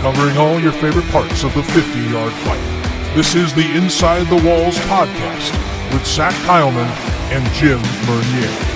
covering all your favorite parts of the 50 yard fight. This is the Inside the Walls podcast with Zach Kyleman and Jim Mernier.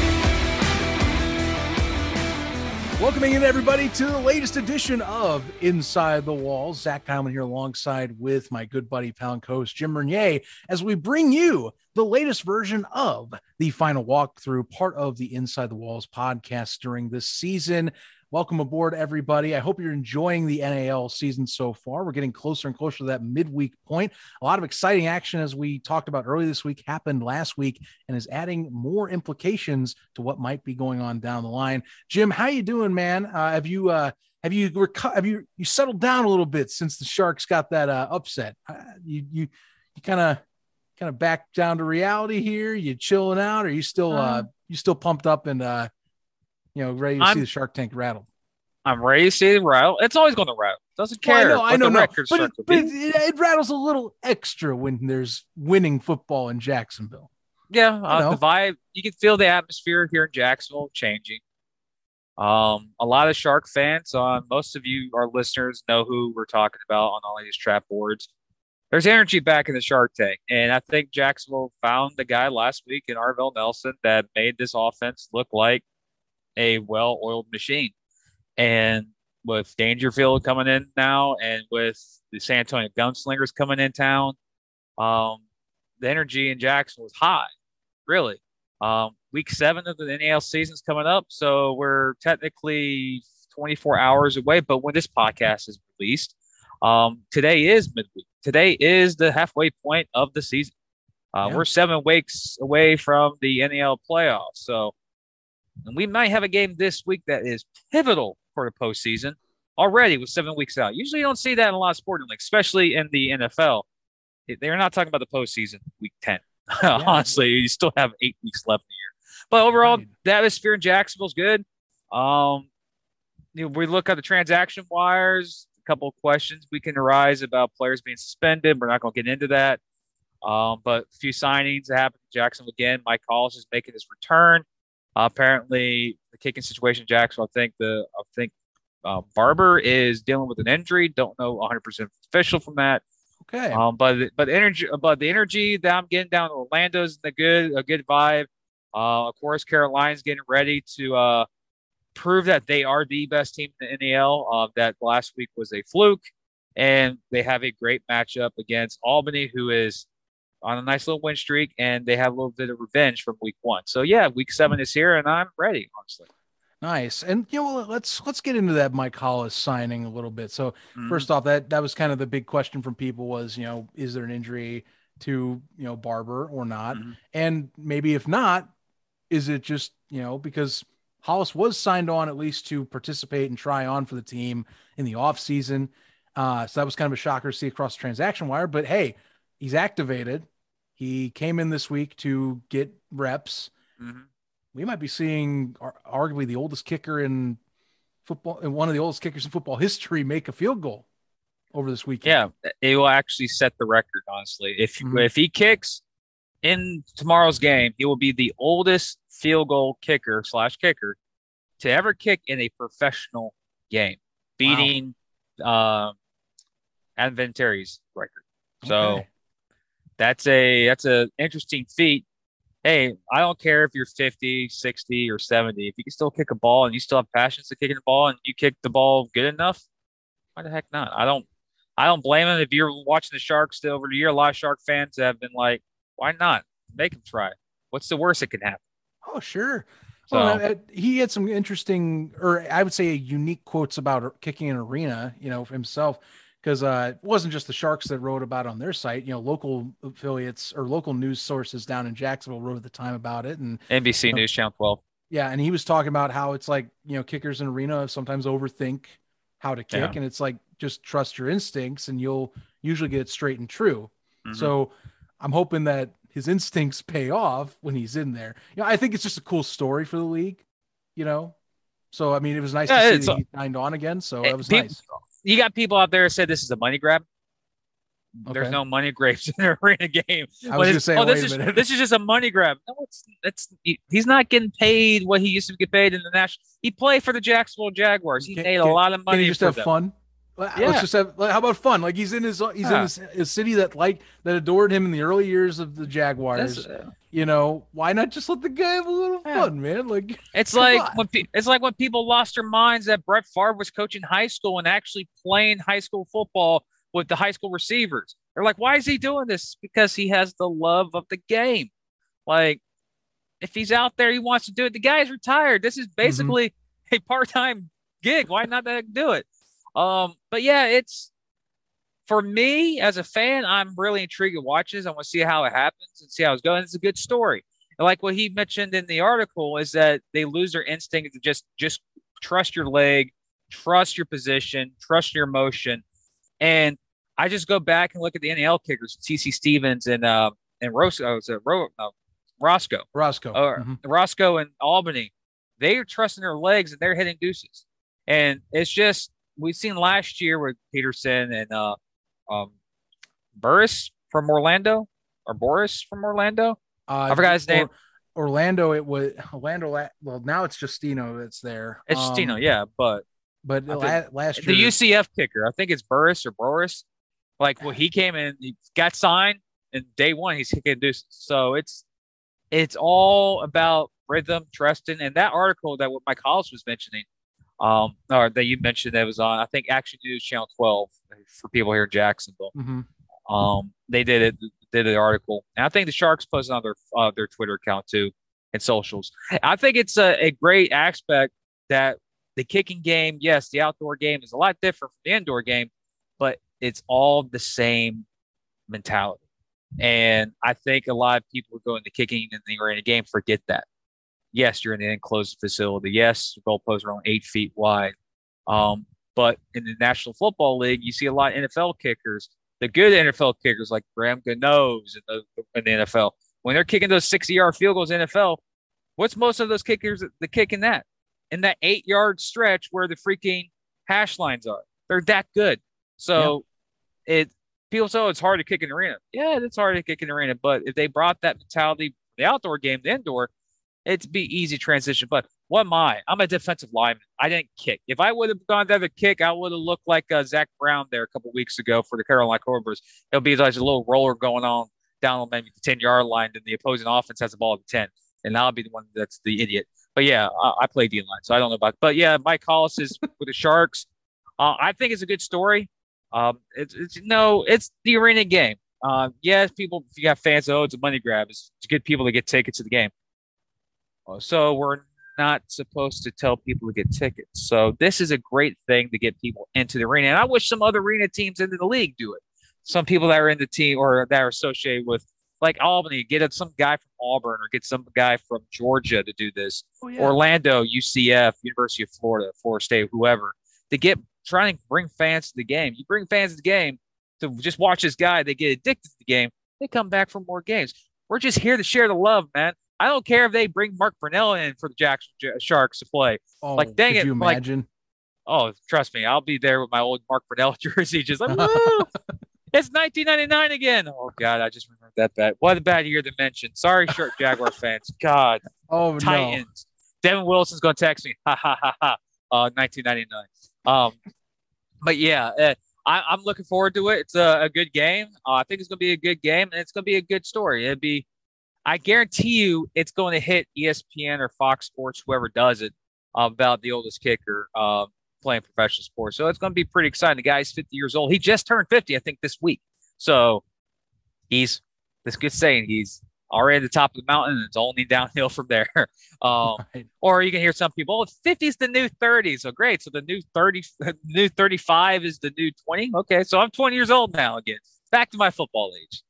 Welcoming in everybody to the latest edition of Inside the Walls. Zach Kyleman here alongside with my good buddy, pound co-host Jim Mernier, as we bring you the latest version of the final walkthrough, part of the Inside the Walls podcast during this season. Welcome aboard, everybody. I hope you're enjoying the NAL season so far. We're getting closer and closer to that midweek point. A lot of exciting action, as we talked about early this week, happened last week and is adding more implications to what might be going on down the line. Jim, how you doing, man? Uh, have you uh, have you reco- have you you settled down a little bit since the Sharks got that uh, upset? Uh, you you you kind of kind of back down to reality here. You chilling out? Or are you still uh, Um, you still pumped up and uh, you know ready to I'm- see the Shark Tank rattle. I'm ready to see the rattle. It's always going to rattle. Doesn't Well, care. I know, I know, no, but, it, but it, it rattles a little extra when there's winning football in Jacksonville. yeah, uh, the vibe. You can feel the atmosphere here in Jacksonville changing. Um, a lot of Shark fans. Uh, most of you, our listeners, know who we're talking about on all these trap boards. There's energy back in the Shark Tank, and I think Jacksonville found the guy last week in Arvell Nelson that made this offense look like a well-oiled machine. And with Dangerfield coming in now, and with the San Antonio Gunslingers coming in town, um, the energy in Jackson was high, really. Um, week seven of the NAL season is coming up, so we're technically 24 hours away. But when this podcast is released, um, today is midweek. Today is the halfway point of the season. Uh, Yeah. We're seven weeks away from the NAL playoffs, so and we might have a game this week that is pivotal for the postseason already with seven weeks out. Usually, you don't see that in a lot of sporting leagues, especially in the NFL. They're not talking about the postseason week 10. Honestly, you still have eight weeks left in the year. But overall, the atmosphere in Jacksonville's good. Um, you know, we look at the transaction wires, a couple of questions we can arise about players being suspended. We're not going to get into that. Um, but a few signings that happened in Jacksonville again. Mike Hollis is making his return. Uh, apparently, the kicking situation in Jacksonville. I think the I think uh, Barber is dealing with an injury. Don't know 100 percent official from that. Okay. Um, but but the energy, but the energy that I'm getting down in Orlando's the good a good vibe. Uh, of course, Carolina's getting ready to uh, prove that they are the best team in the NAL. Uh, that last week was a fluke, and they have a great matchup against Albany, who is on a nice little win streak, and they have a little bit of revenge from week one. So yeah, week seven is here, and I'm ready. Honestly, Nice. And you know, let's let's get into that Mike Hollis signing a little bit. So Mhm. first off, that that was kind of the big question from people was, you know, is there an injury to, you know, Barber or not? Mhm. And maybe if not, is it just, you know, because Hollis was signed on at least to participate and try on for the team in the offseason. Uh, so that was kind of a shocker to see across the transaction wire. But hey, he's activated. He came in this week to get reps Mhm. we might be seeing arguably the oldest kicker in football and one of the oldest kickers in football history make a field goal over this weekend. Yeah, it will actually set the record. Honestly, if Mhm. if he kicks in tomorrow's game, he will be the oldest field goal kicker slash kicker to ever kick in a professional game, beating um, Adam Vinatieri's record. So Okay. That's a that's a interesting feat. Hey, I don't care if you're 50, 60, or 70. If you can still kick a ball and you still have passions to kicking the ball and you kick the ball good enough, why the heck not? I don't I don't blame him. If you're watching the Sharks over the year, a lot of Shark fans have been like, why not? Make him try. What's the worst that can happen? Oh, sure. So Well, uh, he had some interesting, or I would say, unique quotes about kicking an arena. You know, himself, because uh, it wasn't just the Sharks that wrote about it on their site. You know, local affiliates or local news sources down in Jacksonville wrote at the time about it, and NBC No. News Channel 12. Yeah, and he was talking about how it's like, you know, kickers in arena sometimes overthink how to kick, Yeah. and it's like just trust your instincts and you'll usually get it straight and true. Mhm. So I'm hoping that his instincts pay off when he's in there. You know, I think it's just a cool story for the league, you know. So I mean, it was nice Yeah, to see that he signed on again. So Hey, that was people- nice. You got people out there said this is a money grab. There's no money grabs in the arena game. I was gonna it's- say, oh, this is minute. this is just a money grab. No, it's it's he- he's not getting paid what he used to get paid in the national. He played for the Jacksonville Jaguars. He Can- made a lot of Can money you just have them. fun? Yeah. Let's just have. How about fun? Like he's in his he's yeah. in his, his, city that like that adored him in the early years of the Jaguars. Uh, you know, why not just let the guy have a little yeah. fun, man? Like it's like on. when pe- it's like when people lost their minds that Brett Favre was coaching high school and actually playing high school football with the high school receivers. They're like, why is he doing this? Because he has the love of the game. Like, if he's out there, he wants to do it. The guy's retired. This is mm-hmm. basically mm-hmm. a part-time gig. Why not do it? Um, but yeah, it's for me as a fan, I'm really intrigued to watch this. I want to see how it happens and see how it's going. It's a good story. And like what he mentioned in the article is that they lose their instinct to just just trust your leg, trust your position, trust your motion. And I just go back and look at the NAL kickers, TC Stevens and uh, and Roscoe, uh, Ro, uh, Roscoe, Roscoe, or mm-hmm. Roscoe and Albany. They are trusting their legs and they're hitting deuces. And it's just we've seen last year with Peterson and uh, um, Burris from Orlando or Boris from Orlando. Uh, I forgot his name. Orlando, it was Orlando. Well, now it's Justino that's there. It's um, Justino, yeah, but but last year the UCF kicker, I think it's Burris or Boris. Like, well, he came in, he got signed, and day one he's kicking deuces. So it's it's all about rhythm, trusting, and that article that what Mike Hollis was mentioning um, or that you mentioned that was on, I think, Action News Channel 12 for people here in Jacksonville. Mm-hmm. Um, they did it, did the article, and I think the Sharks posted on their uh, their Twitter account too and socials. I think it's a, a great aspect that the kicking game, yes, the outdoor game is a lot different from the indoor game, but it's all the same mentality. And I think a lot of people who go into kicking and they were in the arena game forget that yes, you're in an enclosed facility. Yes, the goalposts are only eight feet wide. Um, but in the National Football League, you see a lot of NFL kickers, the good NFL kickers like Graham Gano's in the, in the NFL. When they're kicking those 60 yard field goals in NFL, what's most of those kickers the kick in that? In that eight yard stretch where the freaking hash lines are. They're that good. So yeah. it people say oh, it's hard to kick an arena. Yeah, it's hard to kick an arena. But if they brought that mentality, the outdoor game, the indoor, it'd be easy transition. But what am I? I'm a defensive lineman. I didn't kick. If I would have gone to the kick, I would have looked like uh, Zach Brown there a couple weeks ago for the Carolina Cobras. It'll be like a little roller going on down on maybe the 10 yard line, and the opposing offense has the ball at the 10. And I'll be the one that's the idiot. But yeah, I, I play D line, so I don't know about. But yeah, Mike Hollis is with the Sharks. Uh, I think it's a good story. Um, it's, it's no, it's the arena game. Uh, yes, people, if you got fans, oh, it's a money grab. It's, it's good people to get tickets to the game. So we're not supposed to tell people to get tickets. So this is a great thing to get people into the arena. And I wish some other arena teams into the league do it. Some people that are in the team or that are associated with like Albany, get some guy from Auburn or get some guy from Georgia to do this. Oh, yeah. Orlando, UCF, University of Florida, Florida State, whoever, to get trying to bring fans to the game. You bring fans to the game to just watch this guy, they get addicted to the game, they come back for more games. We're just here to share the love, man. I don't care if they bring Mark Brunell in for the Jackson Sharks to play. Oh, like, dang it! You imagine? Like, oh, trust me, I'll be there with my old Mark Brunell jersey, just like, it's 1999 again. Oh God, I just remembered that bad. What a bad year to mention. Sorry, shirt Jaguar fans. God. Oh Titans. No. Devin Wilson's gonna text me. Ha ha ha ha. Uh, 1999. Um, but yeah, uh, I, am looking forward to it. It's a, a good game. Uh, I think it's gonna be a good game, and it's gonna be a good story. It'd be I guarantee you it's going to hit ESPN or Fox Sports, whoever does it, uh, about the oldest kicker uh, playing professional sports. So it's going to be pretty exciting. The guy's 50 years old. He just turned 50, I think, this week. So he's, this good saying, he's already at the top of the mountain and it's only downhill from there. Um, right. Or you can hear some people, oh, 50 is the new 30. So great. So the new 30, new 35 is the new 20. Okay. So I'm 20 years old now again. Back to my football age.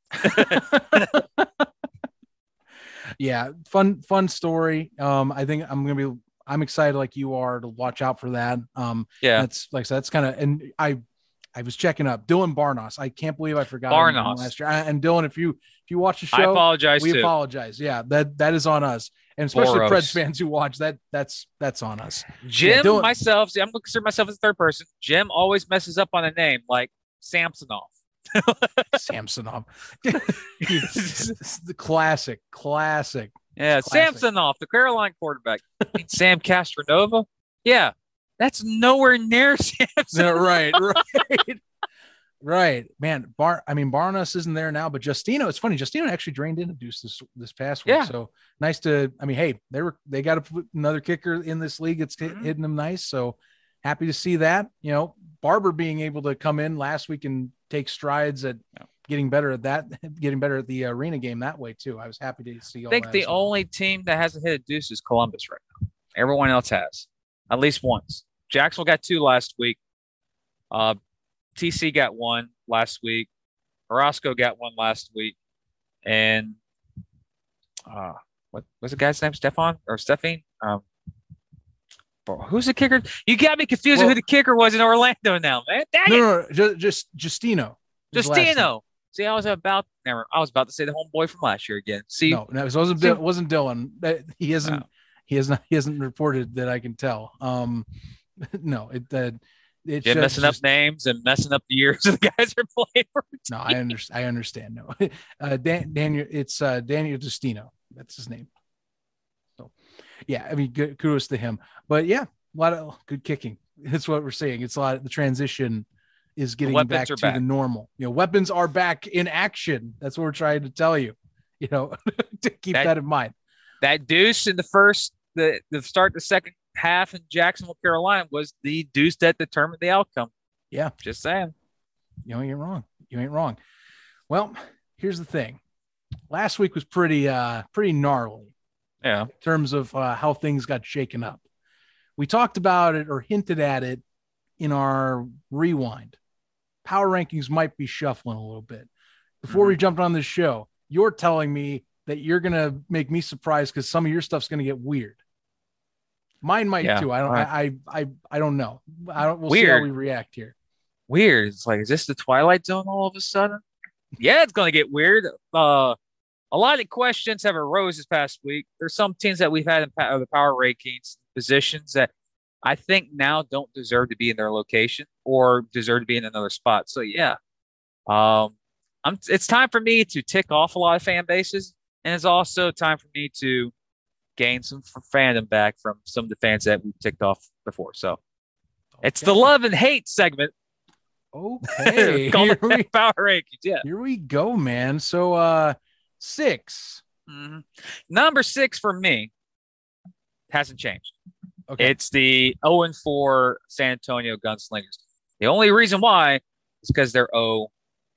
Yeah, fun fun story. Um, I think I'm gonna be I'm excited like you are to watch out for that. Um, yeah, that's like so that's kind of and I I was checking up Dylan Barnos. I can't believe I forgot Barnos last year. And Dylan, if you if you watch the show, I apologize. We too. apologize. Yeah, that that is on us, and especially Boros. Preds fans who watch that. That's that's on us. Jim, yeah, myself, see, I'm gonna consider myself as a third person. Jim always messes up on a name like Samsonov. Samsonov. the classic, classic. Yeah, classic. Samsonov, the Carolina quarterback. Sam Castronova. Yeah, That's nowhere near Samson. No, right, right. Right, man. Bar, I mean, Barnes isn't there now, but Justino. It's funny. Justino actually drained in a deuce this this past week. Yeah. So nice to. I mean, hey, they were they got another kicker in this league. It's Mhm. hitting them nice. So happy to see that. You know, Barber being able to come in last week and take strides at Yeah. getting better at that, getting better at the arena game that way too. I was happy to see. I think the well. only team that hasn't hit a deuce is Columbus right now. Everyone else has, at least once. Jacksonville got two last week. Uh, TC got one last week. Orozco got one last week, and uh, what was the guy's name? Stefan or Stephane? Um, who's the kicker? You got me confused on Well- who the kicker was in Orlando now, man. Dang no, no, no, just, just Justino. is the last name. Justino. See, I was about never. I was about to say the homeboy from last year again. See, No, no, it wasn't. See- It wasn't Dylan. He hasn't. No. He has not. He hasn't reported that I can tell. Um, no, it. Uh, it's just- messing up names and messing up the years the guys are playing for. No, I understand. I understand. No, uh, Dan, Daniel. It's uh, Daniel Justino. That's his name. So, yeah. I mean, good, kudos to him. But yeah, a lot of good kicking. That's what we're seeing. It's a lot. of The transition is getting back to back. the normal. You know, weapons are back in action. That's what we're trying to tell you. You know, to keep That- that in mind. That deuce in the first, the the start the second half in Jacksonville, Carolina was the deuce that determined the outcome. Yeah. just saying. you ain't wrong. You ain't wrong. Well, here's the thing. Last week was pretty uh pretty gnarly Yeah, in terms of uh, how things got shaken up. We talked about it or hinted at it in our rewind. Power rankings might be shuffling a little bit. Before we jumped on this show, you're telling me that you're gonna make me surprised because some of your stuff's gonna get weird. Mine might Yeah, too. I don't. right. I, I I I don't know. I don't. We'll see how we react here. weird. It's like, is this the Twilight Zone all of a sudden? Yeah, it's gonna get weird. Uh, a lot of questions have arose this past week. There's some teams that we've had in pa- the power rankings positions that I think now don't deserve to be in their location or deserve to be in another spot. So yeah, um, I'm. It's time for me to tick off a lot of fan bases, and it's also time for me to gain some fandom back from some of the fans that we've ticked off before. So it's the love and hate segment. Okay. Here, we, power rankings. Yeah. here we go, man. So uh six. Mhm. Number six for me hasn't changed. Okay. It's the 0 and 4 San Antonio Gunslingers. The only reason why is because they're 0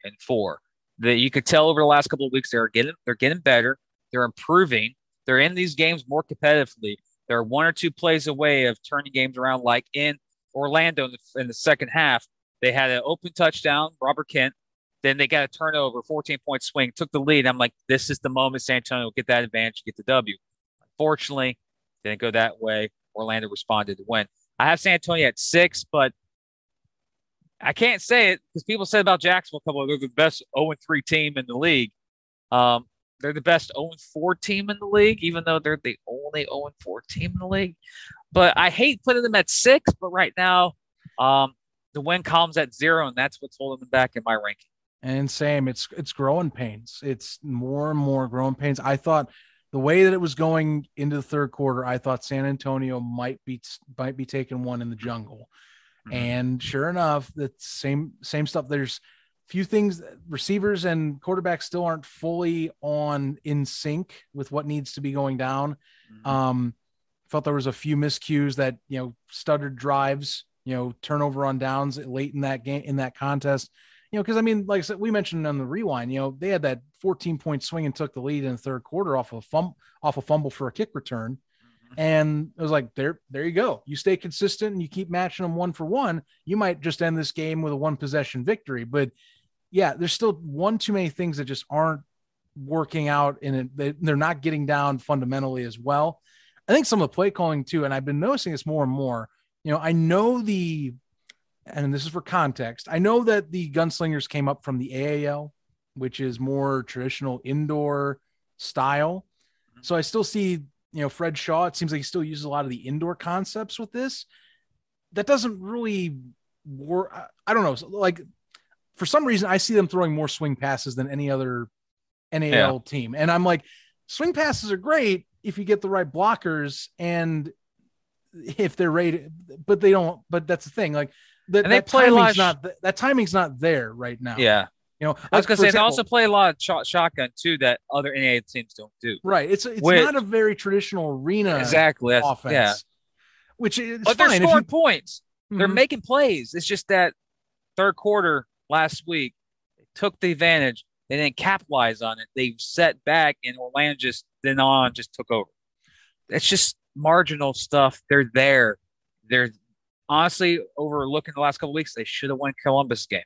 and 4. That you could tell over the last couple of weeks they're getting they're getting better. They're improving. They're in these games more competitively. They're one or two plays away of turning games around, like in Orlando in the, in the second half. They had an open touchdown, Robert Kent. Then they got a turnover, 14 point swing, took the lead. I'm like, this is the moment San Antonio will get that advantage, get the W. Unfortunately, didn't go that way. Orlando responded to win. I have San Antonio at six, but I can't say it because people said about Jacksonville a couple of they're the best 0 3 team in the league. Um, they're the best 0 4 team in the league, even though they're the only 0 4 team in the league. But I hate putting them at six, but right now, um, the win column's at zero, and that's what's holding them back in my ranking. And same, it's it's growing pains. It's more and more growing pains. I thought the way that it was going into the third quarter, I thought San Antonio might be might be taking one in the jungle. And sure enough, the same same stuff. There's few things receivers and quarterbacks still aren't fully on in sync with what needs to be going down. Mhm. Um, felt there was a few miscues that you know stuttered drives, you know, turnover on downs late in that game in that contest. You know, because I mean, like I said, we mentioned on the rewind, you know, they had that 14 point swing and took the lead in the third quarter off of a fum- off a fumble for a kick return. Mm-hmm. And it was like, there, there you go. You stay consistent and you keep matching them one for one. You might just end this game with a one possession victory. But yeah, there's still one too many things that just aren't working out and they're not getting down fundamentally as well. I think some of the play calling too, and I've been noticing this more and more. You know, I know the, and this is for context. I know that the gunslingers came up from the AAL, which is more traditional indoor style. Mm-hmm. So I still see, you know, Fred Shaw. It seems like he still uses a lot of the indoor concepts with this. That doesn't really work. I- don't know. Like for some reason, I see them throwing more swing passes than any other NAL team, and I'm like, swing passes are great if you get the right blockers and if they're rated, but they don't. But that's the thing. Like that, And they that play a lot sh- not that timing's not there right now. Yeah. you know. I was gonna say they also play a lot of shot, shotgun too that other NAA teams don't do. right. It's it's Which- not a very traditional arena exactly. Offense. Yeah. Which is But they're fine if scoring you, points. They're Mhm. making plays. It's just that third quarter last week they took the advantage. They didn't capitalize on it. They set back, and Orlando just then on just took over. It's just marginal stuff. They're there. They're honestly overlooking the last couple weeks. They should have won Columbus game.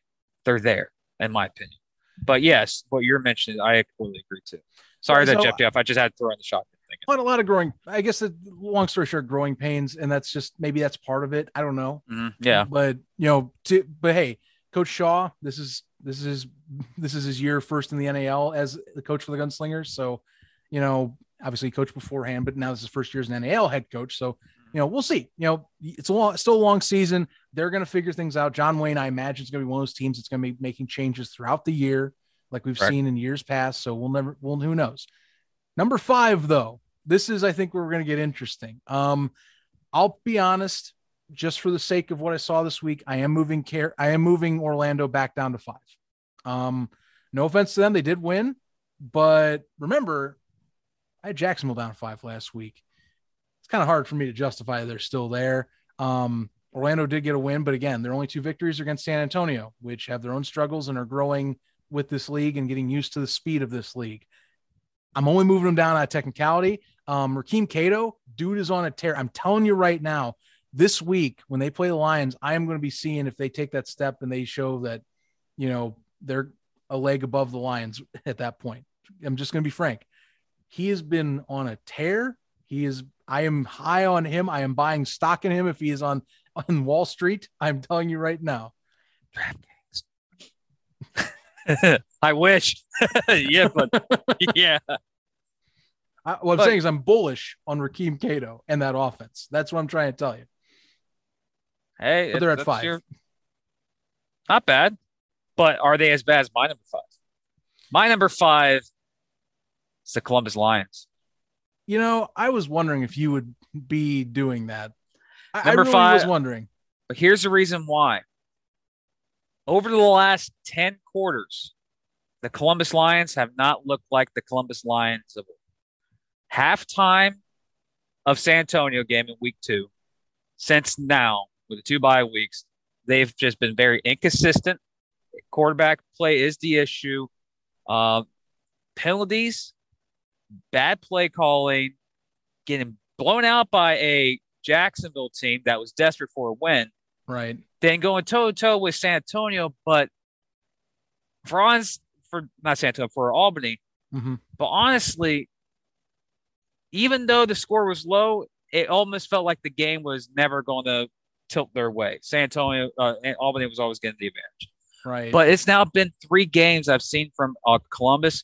They're there, in my opinion. But yes, what you're mentioning, I completely agree too. Sorry Yeah, that so- Jeff Jeff. I just had to throw in the shotgun thing. Quite a lot of growing. I guess the long story short, growing pains, and that's just maybe that's part of it. I don't know. Mhm. Yeah, but you know, to, but hey, Coach Shaw, this is this is this is his year first in the NAL as the coach for the Gunslingers. So, you know, obviously he coached beforehand, but now this is his first year as an NAL head coach. So, you know, we'll see. You know, it's a long, still a long season. They're going to figure things out. John Wayne, I imagine, is going to be one of those teams that's going to be making changes throughout the year, like we've Right. seen in years past. So we'll never, well, who knows? Number five, though, this is, I think, where we're going to get interesting. Um, I'll be honest, just for the sake of what I saw this week, I am moving care. I am moving Orlando back down to five. Um, no offense to them, they did win, but remember, I had Jacksonville down to five last week. Kind of hard for me to justify they're still there. Um, Orlando did get a win, but again, their only two victories are against San Antonio, which have their own struggles and are growing with this league and getting used to the speed of this league. I'm only moving them down on technicality. Um, Rakeem Cato, dude is on a tear. I'm telling you right now, this week when they play the Lions, I am going to be seeing if they take that step and they show that, you know, they're a leg above the Lions at that point. I'm just going to be frank. He has been on a tear. He is. I am high on him. I am buying stock in him if he is on on Wall Street. I'm telling you right now. I wish. yeah, but yeah, I, what I'm saying is I'm bullish on Rakeem Cato and that offense. That's what I'm trying to tell you. hey, But they're at five. your- Not bad, but are they as bad as my number five? My number five is the Columbus Lions. You know, I was wondering if you would be doing that. I, I really five- was wondering. But here's the reason why. Over the last 10 quarters, the Columbus Lions have not looked like the Columbus Lions of. Halftime of San Antonio game in week two, since now, with the two bye weeks, they've just been very inconsistent. Quarterback play is the issue. Uh, penalties, bad play calling, getting blown out by a Jacksonville team that was desperate for a win Right. then going toe to toe with San Antonio. But for honest, for not San Antonio, for Albany, hmm but honestly, even though the score was low, it almost felt like the game was never going to tilt their way. San Antonio uh, and Albany was always getting the advantage. Right. But it's now been three games I've seen from uh, Columbus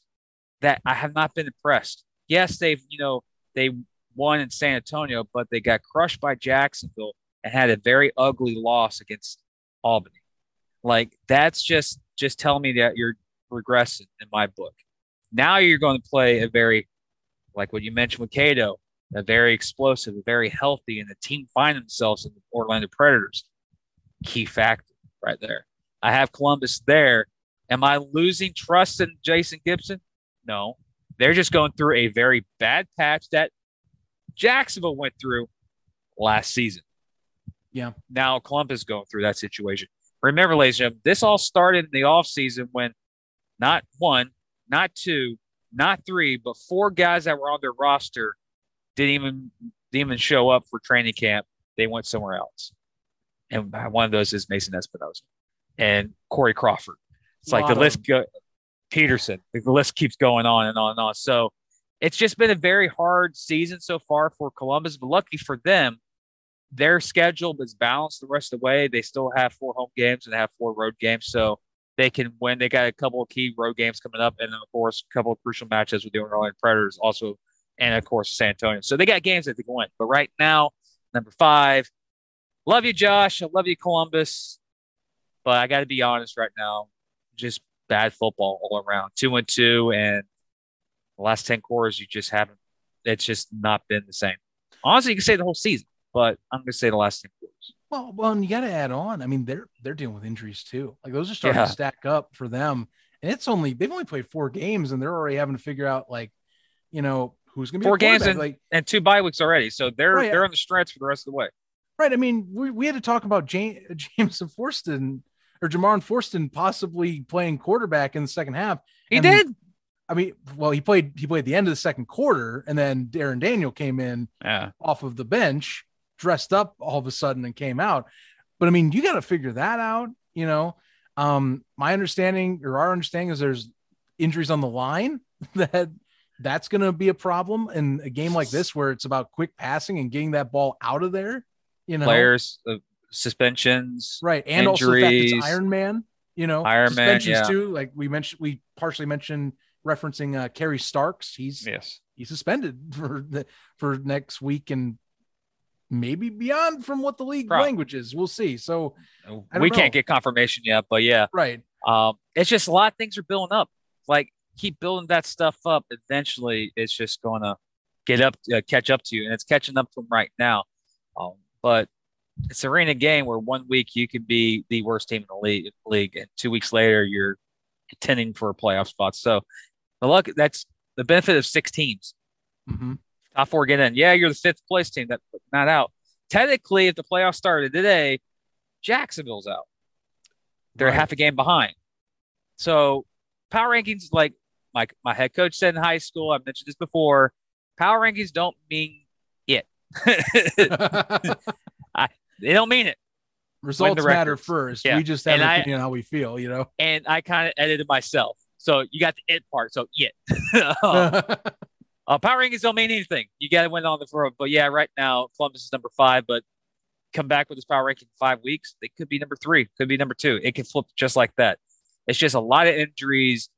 that I have not been impressed. Yes, they've you know they won in San Antonio, but they got crushed by Jacksonville and had a very ugly loss against Albany. Like that's just just telling me that you're regressing in my book. Now you're going to play a very like what you mentioned with Cato, a very explosive, a very healthy, and the team find themselves in the Orlando Predators. Key factor right there. I have Columbus there. Am I losing trust in Jason Gibson? No. They're just going through a very bad patch that Jacksonville went through last season. Yeah. Now Columbus going through that situation. Remember, ladies and gentlemen, this all started in the offseason when not one, not two, not three, but four guys that were on their roster didn't even didn't even show up for training camp. They went somewhere else. And one of those is Mason Espinosa and Corey Crawford. It's like the list go Peterson. The list keeps going on and on and on. So it's just been a very hard season so far for Columbus, but lucky for them, their schedule is balanced the rest of the way. They still have four home games and have four road games, so they can win. They got a couple of key road games coming up, and then of course a couple of crucial matches with the Orlando Predators, also, and of course San Antonio. So they got games that they can win. But right now, number five, love you, Josh. I love you, Columbus. But I got to be honest right now, just bad football all around. Two and two, and the last ten quarters, you just haven't. It's just not been the same. Honestly, you can say the whole season. but I'm going to say the last 10 quarters. Well, well, and you got to add on. I mean, they're they're dealing with injuries too. Like those are starting Yeah. to stack up for them, and it's only they've only played four games, and they're already having to figure out like, you know, who's going to be Four games and- like And two bye weeks already. So they're Right, they're on the stretch for the rest of the way. right. I mean, we, we had to talk about James Jameson Forston or Jamar Forston possibly playing quarterback in the second half. He And- did. I mean, well, he played he played the end of the second quarter, and then Darren Daniel came in Yeah. off of the bench, dressed up all of a sudden and came out. But I mean, you got to figure that out, you know. Um, my understanding or our understanding is there's injuries on the line that that's going to be a problem in a game like this where it's about quick passing and getting that ball out of there, you know. Players, uh, suspensions. Right. And also Injuries. it's Iron Man, you know, Iron Man, suspensions yeah. too. Like we mentioned, we partially mentioned referencing uh Kerry Starks. He's Yes. he's suspended for the for next week and maybe beyond from what the league Prob- language is. We'll see. So We know. can't get confirmation yet, but yeah. right. Um, it's just a lot of things are building up. Like keep building that stuff up. Eventually, it's just to get up, uh, catch up to you, and it's catching up to them right now. Um, but it's an arena game where one week you could be the worst team in the league, league, and two weeks later you're contending for a playoff spot. So the luck that's the benefit of six teams. Mhm. Top four get in. Yeah, you're the fifth place team that not out. Technically, if the playoffs started today, Jacksonville's out. They're Right. half a game behind. So power rankings, like my my head coach said in high school, I've mentioned this before. Power rankings don't mean it. they don't mean it. Results matter first. Yeah. We just have And an I- opinion on how we feel, you know. And I kind of edited myself. So you got the it part. So it. Uh, power rankings don't mean anything. You got to win on the floor. But yeah, right now Columbus is number five. But come back with this power ranking in five weeks, they could be number three, could be number two. It can flip just like that. It's just a lot of injuries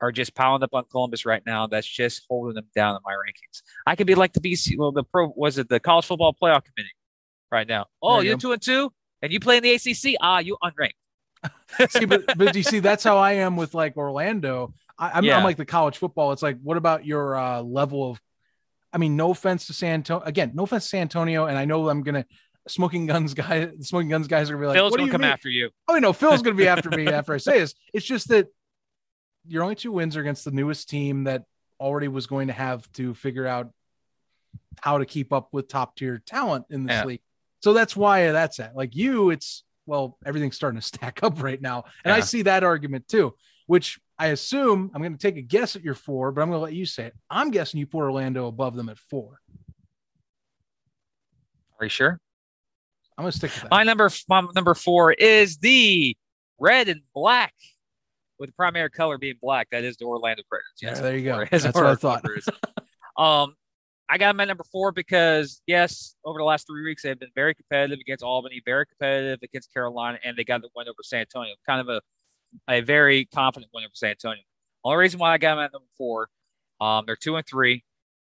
are just piling up on Columbus right now. That's just holding them down in my rankings. I could be like the BC, well, the pro was it the college football playoff committee right now? Oh, you you're go. two and two, and you play in the ACC. Ah, you unranked. see, but but do you see that's how I am with like Orlando. I, I'm, Yeah. I'm like the college football. It's like, what about your uh, level of? I mean, no offense to San Antonio. Again, no offense to San Antonio, and I know I'm gonna smoking guns guy. Smoking guns guys are gonna be like, Phil's what do gonna you come mean? after you. Oh, no, Phil's gonna be after me after I say this. It's just that your only two wins are against the newest team that already was going to have to figure out how to keep up with top tier talent in this Yeah. league. So that's why that's at. Like you, it's well, everything's starting to stack up right now. And I see that argument too, which I assume I'm going to take a guess at your four, but I'm going to let you say it. I'm guessing you put Orlando above them at four. Are you sure? I'm going to stick with that. My number my number four is the red and black, with the primary color being black. That is the Orlando Predators. Yeah, there you go. That's what I thought. um, I got them at number four because yes, over the last three weeks they've been very competitive against Albany, very competitive against Carolina, and they got the win over San Antonio. Kind of a a very confident win over San Antonio. Only reason why I got them at number four, um, they're two and three,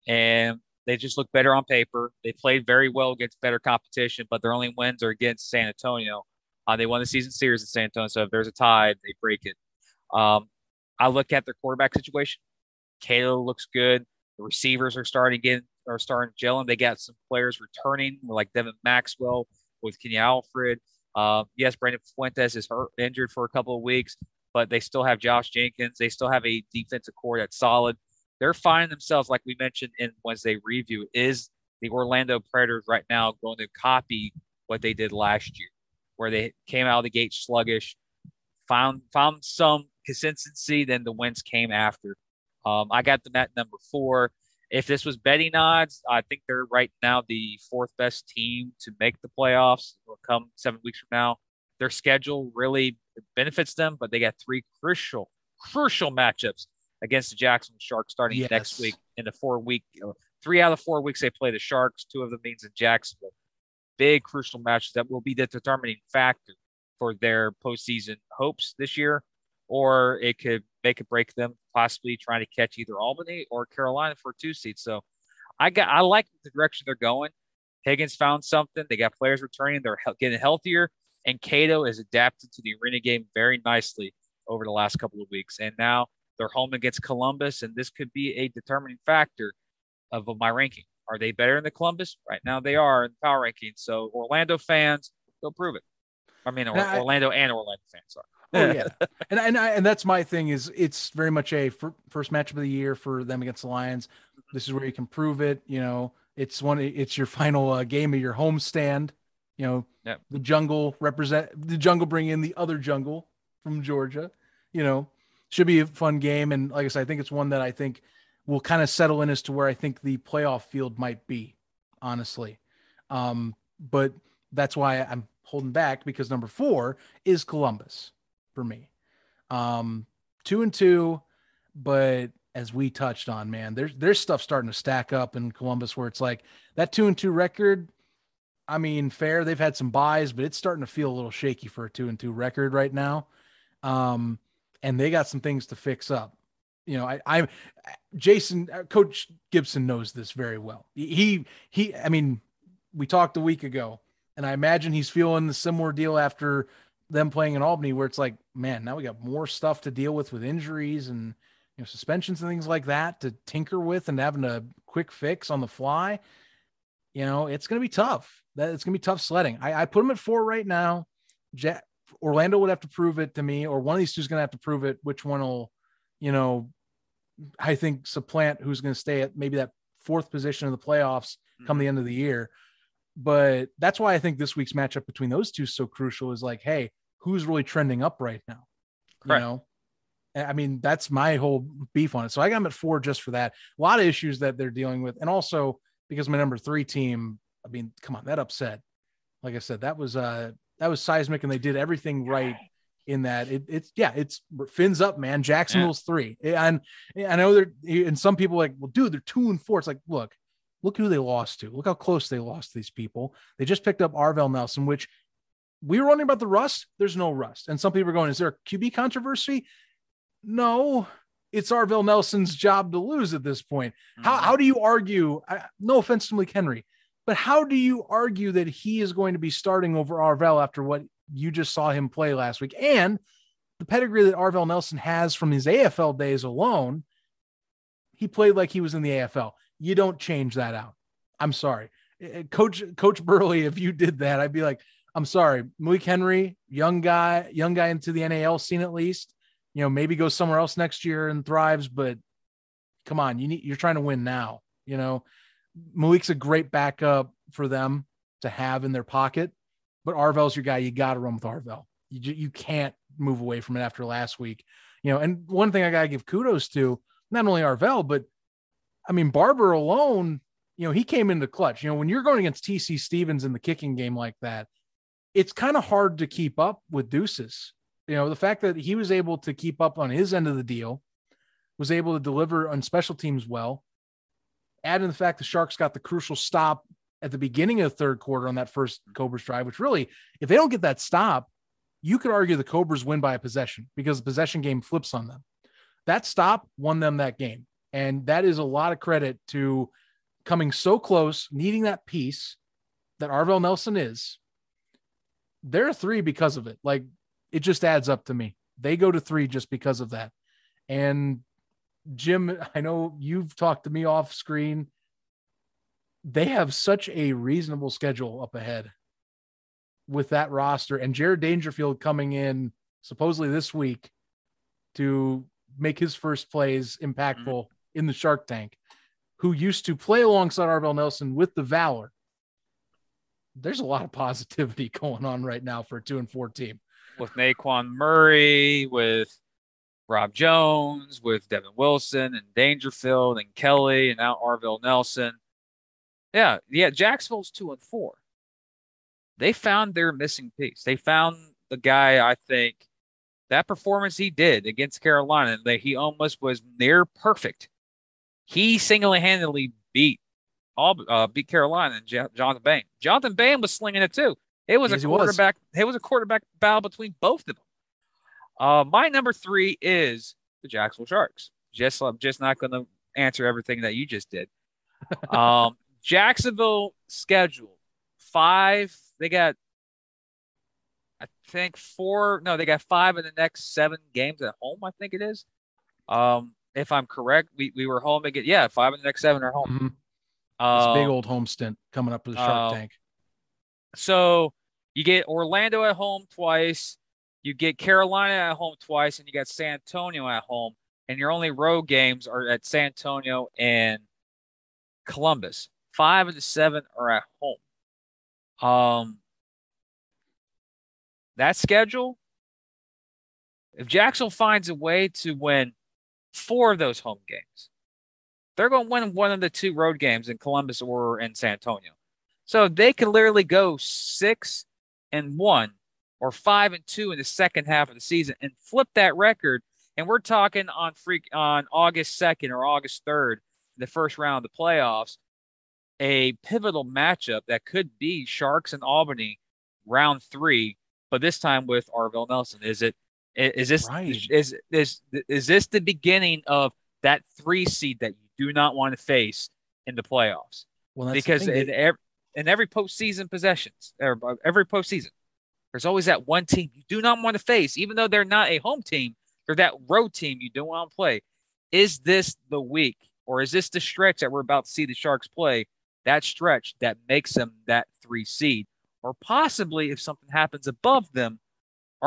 and they just look better on paper. They played very well against better competition, but their only wins are against San Antonio. Uh, they won the season series in San Antonio, so if there's a tie, they break it. Um, I look at their quarterback situation. Cato looks good. The receivers are starting get are starting to gel, and they got some players returning, like Devin Maxwell with Kenny Alfred. Uh, yes, Brandon Fuentes is hurt, injured for a couple of weeks, but they still have Josh Jenkins. They still have a defensive core that's solid. They're finding themselves, like we mentioned in Wednesday review, is the Orlando Predators right now going to copy what they did last year, where they came out of the gate sluggish, found found some consistency, then the wins came after. Um, I got them at number four. If this was betting odds, I think they're right now the fourth best team to make the playoffs. Will come seven weeks from now. Their schedule really benefits them, but they got three crucial, crucial matchups against the Jacksonville Sharks starting Yes. next week in the four week. Three out of four weeks they play the Sharks. Two of them means in Jacksonville. Big crucial matches that will be the determining factor for their postseason hopes this year, or it could make or break them possibly trying to catch either Albany or Carolina for two seed. So I got I like the direction they're going. Higgins found something. They got players returning. They're he- getting healthier, and Cato is adapted to the arena game very nicely over the last couple of weeks. And now they're home against Columbus, and this could be a determining factor of my ranking. Are they better than the Columbus? Right now they are in the power rankings. So Orlando fans, go prove it. I mean, or, I, Orlando and Orlando fans. Sorry. oh yeah, and and I, and that's my thing is it's very much a first matchup of the year for them against the Lions. This is where you can prove it. You know, it's one. It's your final uh, game of your home stand. You know, yep. the jungle represent the jungle bring in the other jungle from Georgia. You know, should be a fun game. And like I said, I think it's one that I think will kind of settle in as to where I think the playoff field might be, honestly. Um, but that's why I'm holding back because number four is Columbus for me. Um, two and two, but as we touched on, man, there's there's stuff starting to stack up in Columbus where it's like that two and two record. I mean, fair. They've had some buys, but it's starting to feel a little shaky for a two and two record right now. Um, and they got some things to fix up. You know, I, I, Jason, uh, Coach Gibson knows this very well. He, he, I mean, we talked a week ago, and I imagine he's feeling the similar deal after them playing in Albany, where it's like, man, now we got more stuff to deal with with injuries and you know suspensions and things like that to tinker with, and having a quick fix on the fly. You know, it's going to be tough. That it's going to be tough sledding. I, I put him at four right now. Jack, Orlando would have to prove it to me, or one of these two is going to have to prove it. Which one will, you know, I think supplant who's going to stay at maybe that fourth position in the playoffs come mm-hmm. the end of the year. But that's why I think this week's matchup between those two is so crucial. Is like, hey, who's really trending up right now? Correct. You know, I mean, that's my whole beef on it. So I got them at four just for that. A lot of issues that they're dealing with, and also because my number three team. I mean, come on, that upset. Like I said, that was uh that was seismic, and they did everything right in that. It, it's yeah, it's fins up, man. Jacksonville's yeah. three, and I know they're and some people like, well, dude, they're two and four. It's like, look, look who they lost to. Look how close they lost to these people. They just picked up Arvell Nelson, which we were wondering about the rust. There's no rust, and some people are going, is there a QB controversy? No, it's Arvell Nelson's job to lose at this point. Mm-hmm. How, how do you argue? I, no offense to Malik Henry, but how do you argue that he is going to be starting over Arvell after what you just saw him play last week? And the pedigree that Arvell Nelson has from his AFL days alone, he played like he was in the AFL. You don't change that out. I'm sorry. Eh, eh, Coach Coach Burley, if you did that, I'd be like, I'm sorry. Malik Henry, young guy, young guy into the NAL scene at least. You know, maybe goes somewhere else next year and thrives, but come on, you need you're trying to win now. You know, Malik's a great backup for them to have in their pocket, but Arvell's your guy. You got to run with Arvell. You, you can't move away from it after last week. You know, and one thing I got to give kudos to not only Arvell, but I mean, Barber alone, you know, he came into clutch. You know, when you're going against TC Stevens in the kicking game like that, it's kind of hard to keep up with Deuces. You know, the fact that he was able to keep up on his end of the deal, was able to deliver on special teams well, add in the fact the Sharks got the crucial stop at the beginning of the third quarter on that first Cobras drive, which really, if they don't get that stop, you could argue the Cobras win by a possession because the possession game flips on them. That stop won them that game. And that is a lot of credit to coming so close, needing that piece that Arvell Nelson is. They're three because of it. Like it just adds up to me. They go to three just because of that. And Jim, I know you've talked to me off screen. They have such a reasonable schedule up ahead with that roster and Jared Dangerfield coming in supposedly this week to make his first plays impactful mm-hmm. In the Shark Tank, who used to play alongside Arvell Nelson with the Valor. There's a lot of positivity going on right now for a two and four team. With Naquan Murray, with Rob Jones, with Devin Wilson and Dangerfield and Kelly and now Arvell Nelson. Yeah, yeah, Jacksonville's two and four. They found their missing piece. They found the guy, I think, that performance he did against Carolina, that he almost was near perfect. He single-handedly beat all uh, beat Carolina and J- Jonathan Bain. Jonathan Bain was slinging it too. It was yes, a quarterback. Was. It was a quarterback battle between both of them. Uh, my number three is the Jacksonville Sharks. Just I'm just not going to answer everything that you just did. um, Jacksonville schedule five. They got, I think four. No, they got five in the next seven games at home. I think it is. Um, if I'm correct, we, we were home again. Yeah, five of the next seven are home. Mm-hmm. This big old home stint coming up for the Shark uh, Tank. So you get Orlando at home twice, you get Carolina at home twice, and you got San Antonio at home. And your only road games are at San Antonio and Columbus. Five of the seven are at home. Um, that schedule, if Jacksonville finds a way to win four of those home games, they're going to win one of the two road games in Columbus or in San Antonio. So they can literally go six and one or five and two in the second half of the season and flip that record. And we're talking on freak on August 2nd or August 3rd, the first round of the playoffs, a pivotal matchup that could be Sharks and Albany round three, but this time with Arvell Nelson. Is it is this Right. is is is this the beginning of that three seed that you do not want to face in the playoffs? Well, because in every, in every postseason possessions, or uh, every postseason, there's always that one team you do not want to face, even though they're not a home team. They're that road team you don't want to play. Is this the week, or is this the stretch that we're about to see the Sharks play? That stretch that makes them that three seed, or possibly if something happens above them,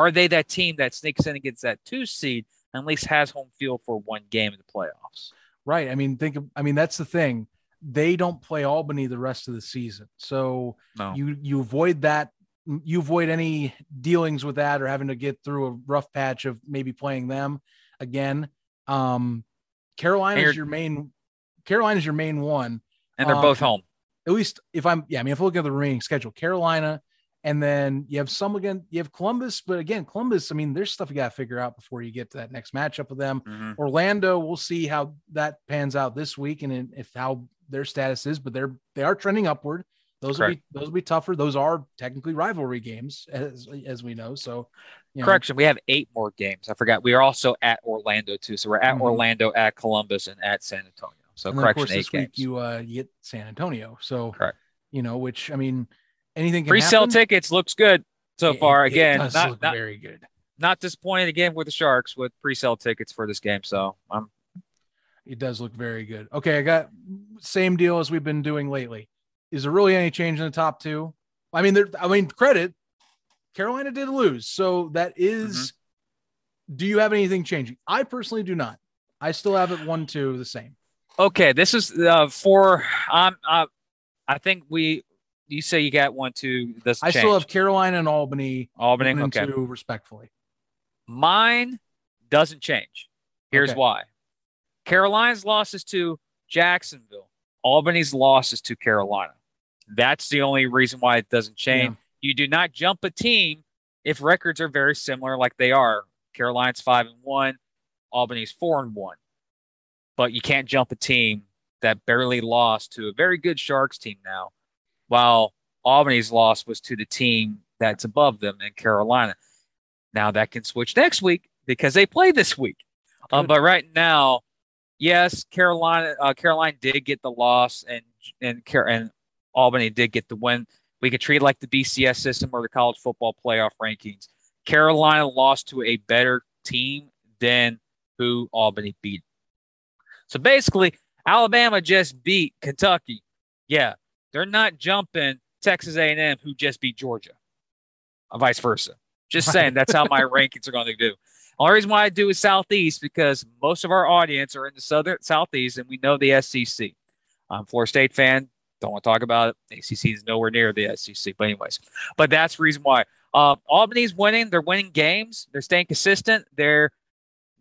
are they that team that sneaks in against that two seed and at least has home field for one game in the playoffs? Right. I mean, think of, I mean, that's the thing. They don't play Albany the rest of the season. So No. you you avoid that you avoid any dealings with that or having to get through a rough patch of maybe playing them again. Um Carolina is your main Carolina is your main one. and they're Um, both home. At least if I'm yeah, I mean if I look at the remaining schedule, Carolina and then you have some again, you have Columbus, but again, Columbus, I mean, there's stuff you got to figure out before you get to that next matchup with them. Mhm. Orlando, we'll see how that pans out this week and if how their status is, but they're they are trending upward. Those will be those will be tougher. Those are technically rivalry games, as as we know. So, you know, Correction, we have eight more games. I forgot. We are also at Orlando too. So we're at Mhm. Orlando, at Columbus, and at San Antonio. So and then, of correction, course, eight this week you uh you get San Antonio. So, Correct. You know, which I mean, anything can Pre-sale happen. tickets looks good so It- far. it Again, does not not, very good. not disappointed again with the Sharks with pre-sale tickets for this game. So I'm It does look very good. Okay, I got same deal as we've been doing lately. Is there really any change in the top two? I mean, there. I mean, credit. Carolina did lose, so that is- Do you have anything changing? I personally do not. I still have it one two the same. okay. This is uh, for um uh, I think we. You say you got one, two. This I still have Carolina and Albany Albany. one Okay. two respectfully. Mine doesn't change. Here's Okay. why. Carolina's losses to Jacksonville. Albany's losses to Carolina. That's the only reason why it doesn't change. You do not jump a team if records are very similar, like they are. Carolina's five and one, Albany's four and one. But you can't jump a team that barely lost to a very good Sharks team now, while Albany's loss was to the team that's above them in Carolina. Now that can switch next week because they play this week. Um, but right now, yes, Carolina, uh, Carolina did get the loss, and and and Albany did get the win. We could treat it like the BCS system or the college football playoff rankings. Carolina lost to a better team than who Albany beat. So basically, Alabama just beat Kentucky. Yeah, they're not jumping Texas A&M, who just beat Georgia, or vice versa. Just Right. saying, that's how my rankings are going to do. Only reason why I do is Southeast because most of our audience are in the Southern Southeast, and we know the SEC. I'm a Florida State fan. Don't want to talk about it. ACC is nowhere near the SEC, but anyways, but that's the reason why. Uh, Albany's winning. They're winning games. They're staying consistent. They're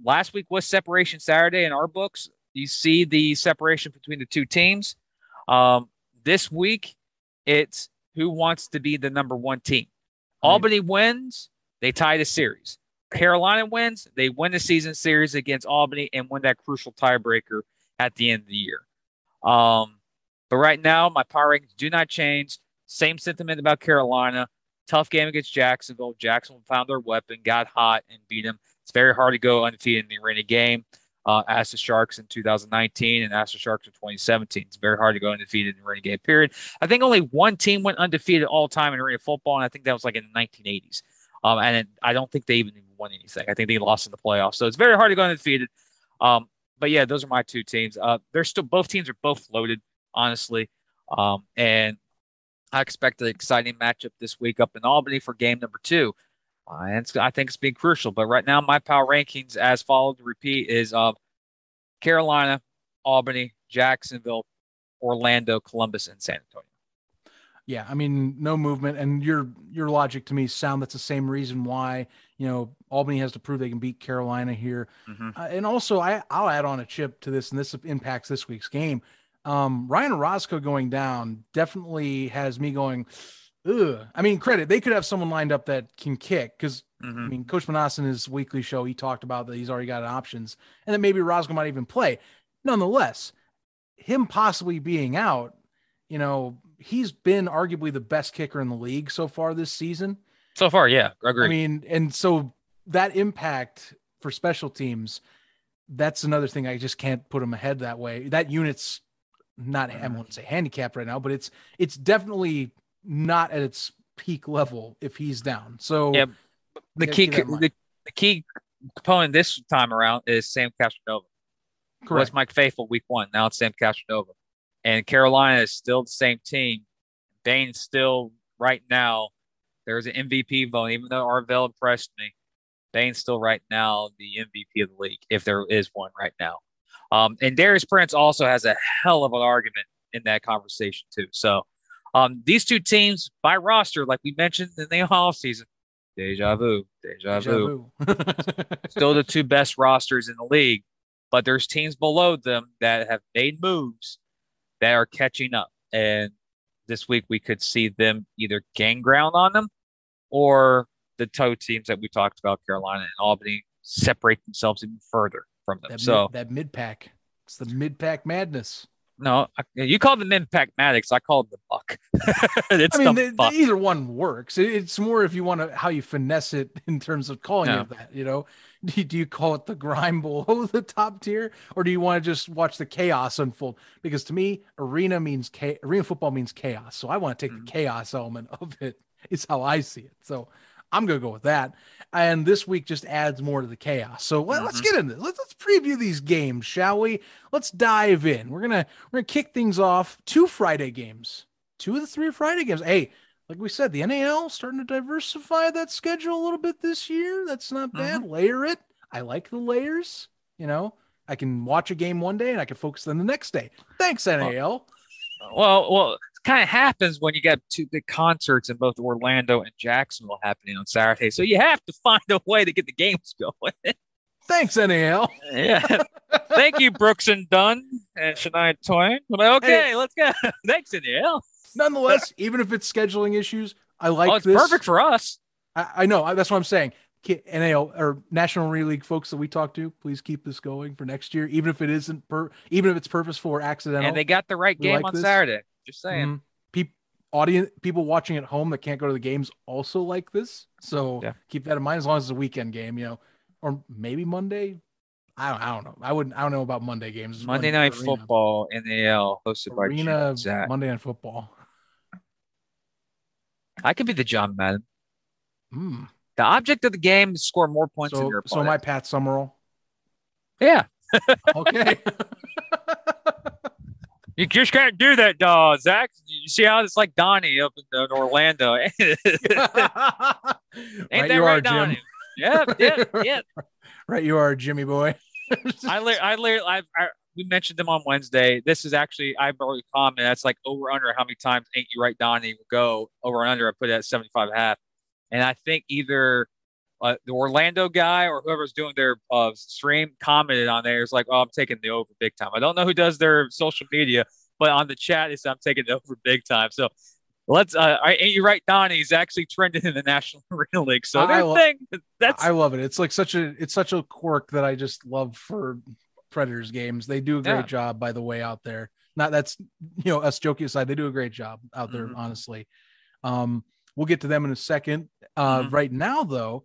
last week was separation Saturday in our books. You see the separation between the two teams. Um, this week, it's who wants to be the number one team. Right. Albany wins, they tie the series. Carolina wins, they win the season series against Albany and win that crucial tiebreaker at the end of the year. Um, but right now, my power rankings do not change. Same sentiment about Carolina. Tough game against Jacksonville. Jacksonville found their weapon, got hot, and beat them. It's very hard to go undefeated in the arena game. Uh, as the Sharks in 2019 and as the Sharks in 2017. It's very hard to go undefeated in arena game period. I think only one team went undefeated all time in arena football, and I think that was like in the 1980s. Um, and it, I don't think they even won anything. I think they lost in the playoffs. So it's very hard to go undefeated. Um, but yeah, those are my two teams. Uh, they're still both teams are both loaded, honestly. Um, and I expect an exciting matchup this week up in Albany for game number two. Uh, and I think it's being crucial. But right now, my power rankings, as followed to repeat, is uh, Carolina, Albany, Jacksonville, Orlando, Columbus, and San Antonio. Yeah, I mean, no movement, and your your logic to me sound that's the same reason why you know Albany has to prove they can beat Carolina here, mm-hmm. uh, and also I I'll add on a chip to this, and this impacts this week's game. Um, Ryan Roscoe going down definitely has me going. Ugh. I mean, credit they could have someone lined up that can kick because mm-hmm. I mean, Coach Menas in his weekly show he talked about that he's already got options, and that maybe Roscoe might even play. Nonetheless, him possibly being out, you know, he's been arguably the best kicker in the league so far this season. So far, yeah, I agree. I mean, and so that impact for special teams, that's another thing I just can't put him ahead that way. That unit's not I won't say handicapped right now, but it's it's definitely not at its peak level if he's down. So yeah, the key the, the key component this time around is Sam Castronova. Correct. Was Mike Faithful week one. Now it's Sam Castronova. And Carolina is still the same team. Bain's still right now. There's an MVP vote, even though Arvell impressed me. Bain's still right now the MVP of the league, if there is one right now. Um, and Darius Prince also has a hell of an argument in that conversation too. So um, these two teams by roster, like we mentioned in the off season, deja vu, deja, deja vu. vu. still the two best rosters in the league, but there's teams below them that have made moves that are catching up. And this week we could see them either gain ground on them or the toe teams that we talked about, Carolina and Albany, separate themselves even further from them. That so mid, that mid pack, it's the mid pack madness. No, you call them impact Maddox. I call them the buck. I mean, the buck. either one works. It's more if you want to how you finesse it in terms of calling it that. You know, do you, do you call it the grime below the top tier, or do you want to just watch the chaos unfold? Because to me, arena means arena football means chaos. So I want to take mm-hmm. the chaos element of it. It's how I see it. So I'm gonna go with that. And this week just adds more to the chaos. So let, us mm-hmm. get into this. Let's, let's preview these games, shall we? Let's dive in. We're gonna we're gonna kick things off. Two Friday games. Two of the three Friday games. Hey, like we said, the NAL starting to diversify that schedule a little bit this year. That's not bad. Mm-hmm. Layer it. I like the layers. You know, I can watch a game one day and I can focus on the next day. Thanks, NAL. Well, well, kind of happens when you get two big concerts in both Orlando and Jacksonville happening on Saturday. So you have to find a way to get the games going. Thanks, NAL. yeah. Thank you, Brooks and Dunn and Shania Twain. okay, hey. let's go. Thanks, NAL. Nonetheless, even if it's scheduling issues, I like oh, it's this. perfect for us. I, I know. That's what I'm saying. NAL or National League folks that we talk to, please keep this going for next year, even if it isn't per, even if it's purposeful or accidental. And they got the right game like on this. Saturday. Just saying. Mm-hmm. People, audience, people watching at home that can't go to the games also like this. So yeah. keep that in mind as long as it's a weekend game, you know, or maybe Monday. I don't, I don't know. I wouldn't. I don't know about Monday games. Monday night arena. football NAL hosted arena, by Arena Monday night football. I could be the John Madden. Hmm. The object of the game is score more points so, than your opponent. So my Pat Summerall. Yeah. okay. you just can't do that, dog, Zach. You see how it's like Donnie up in, Orlando. Ain't right that you right, are, Donnie? Jim. Yeah, yeah, yeah. Right, you are, Jimmy boy. I, I, I, I, we mentioned them on Wednesday. This is actually I a comment. That's like over under how many times ain't you right, Donnie will go over and under. I put it at 75 half. And I think either uh, the Orlando guy or whoever's doing their uh, stream commented on there. It's like, oh, I'm taking the over big time. I don't know who does their social media, but on the chat, it's I'm taking the over big time. So let's. Uh, ain't you right, Donnie? He's actually trending in the National Arena League. So I, lo- thing, that's I love it. It's like such a it's such a quirk that I just love for Predators games. They do a great yeah. job, by the way, out there. Not that's you know us joking aside, they do a great job out there, mm-hmm. honestly. Um, We'll get to them in a second. Uh, mm-hmm. Right now, though,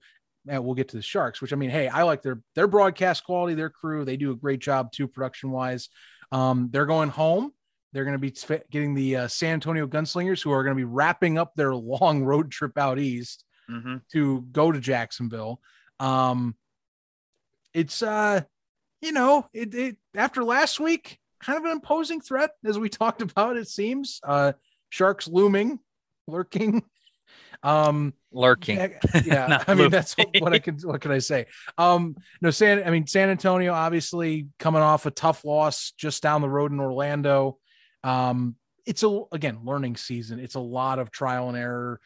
and we'll get to the Sharks, which I mean, hey, I like their their broadcast quality, their crew. They do a great job too, production wise. Um, they're going home. They're going to be getting the uh, San Antonio Gunslingers, who are going to be wrapping up their long road trip out east mm-hmm. to go to Jacksonville. Um, it's uh, you know, it, it after last week, kind of an imposing threat, as we talked about. It seems uh, sharks looming, lurking. Um, lurking. Yeah, I mean that's what, what, I can. What can I say? Um, no, San. I mean San Antonio, obviously coming off a tough loss just down the road in Orlando. Um, it's a again learning season. It's a lot of trial and error.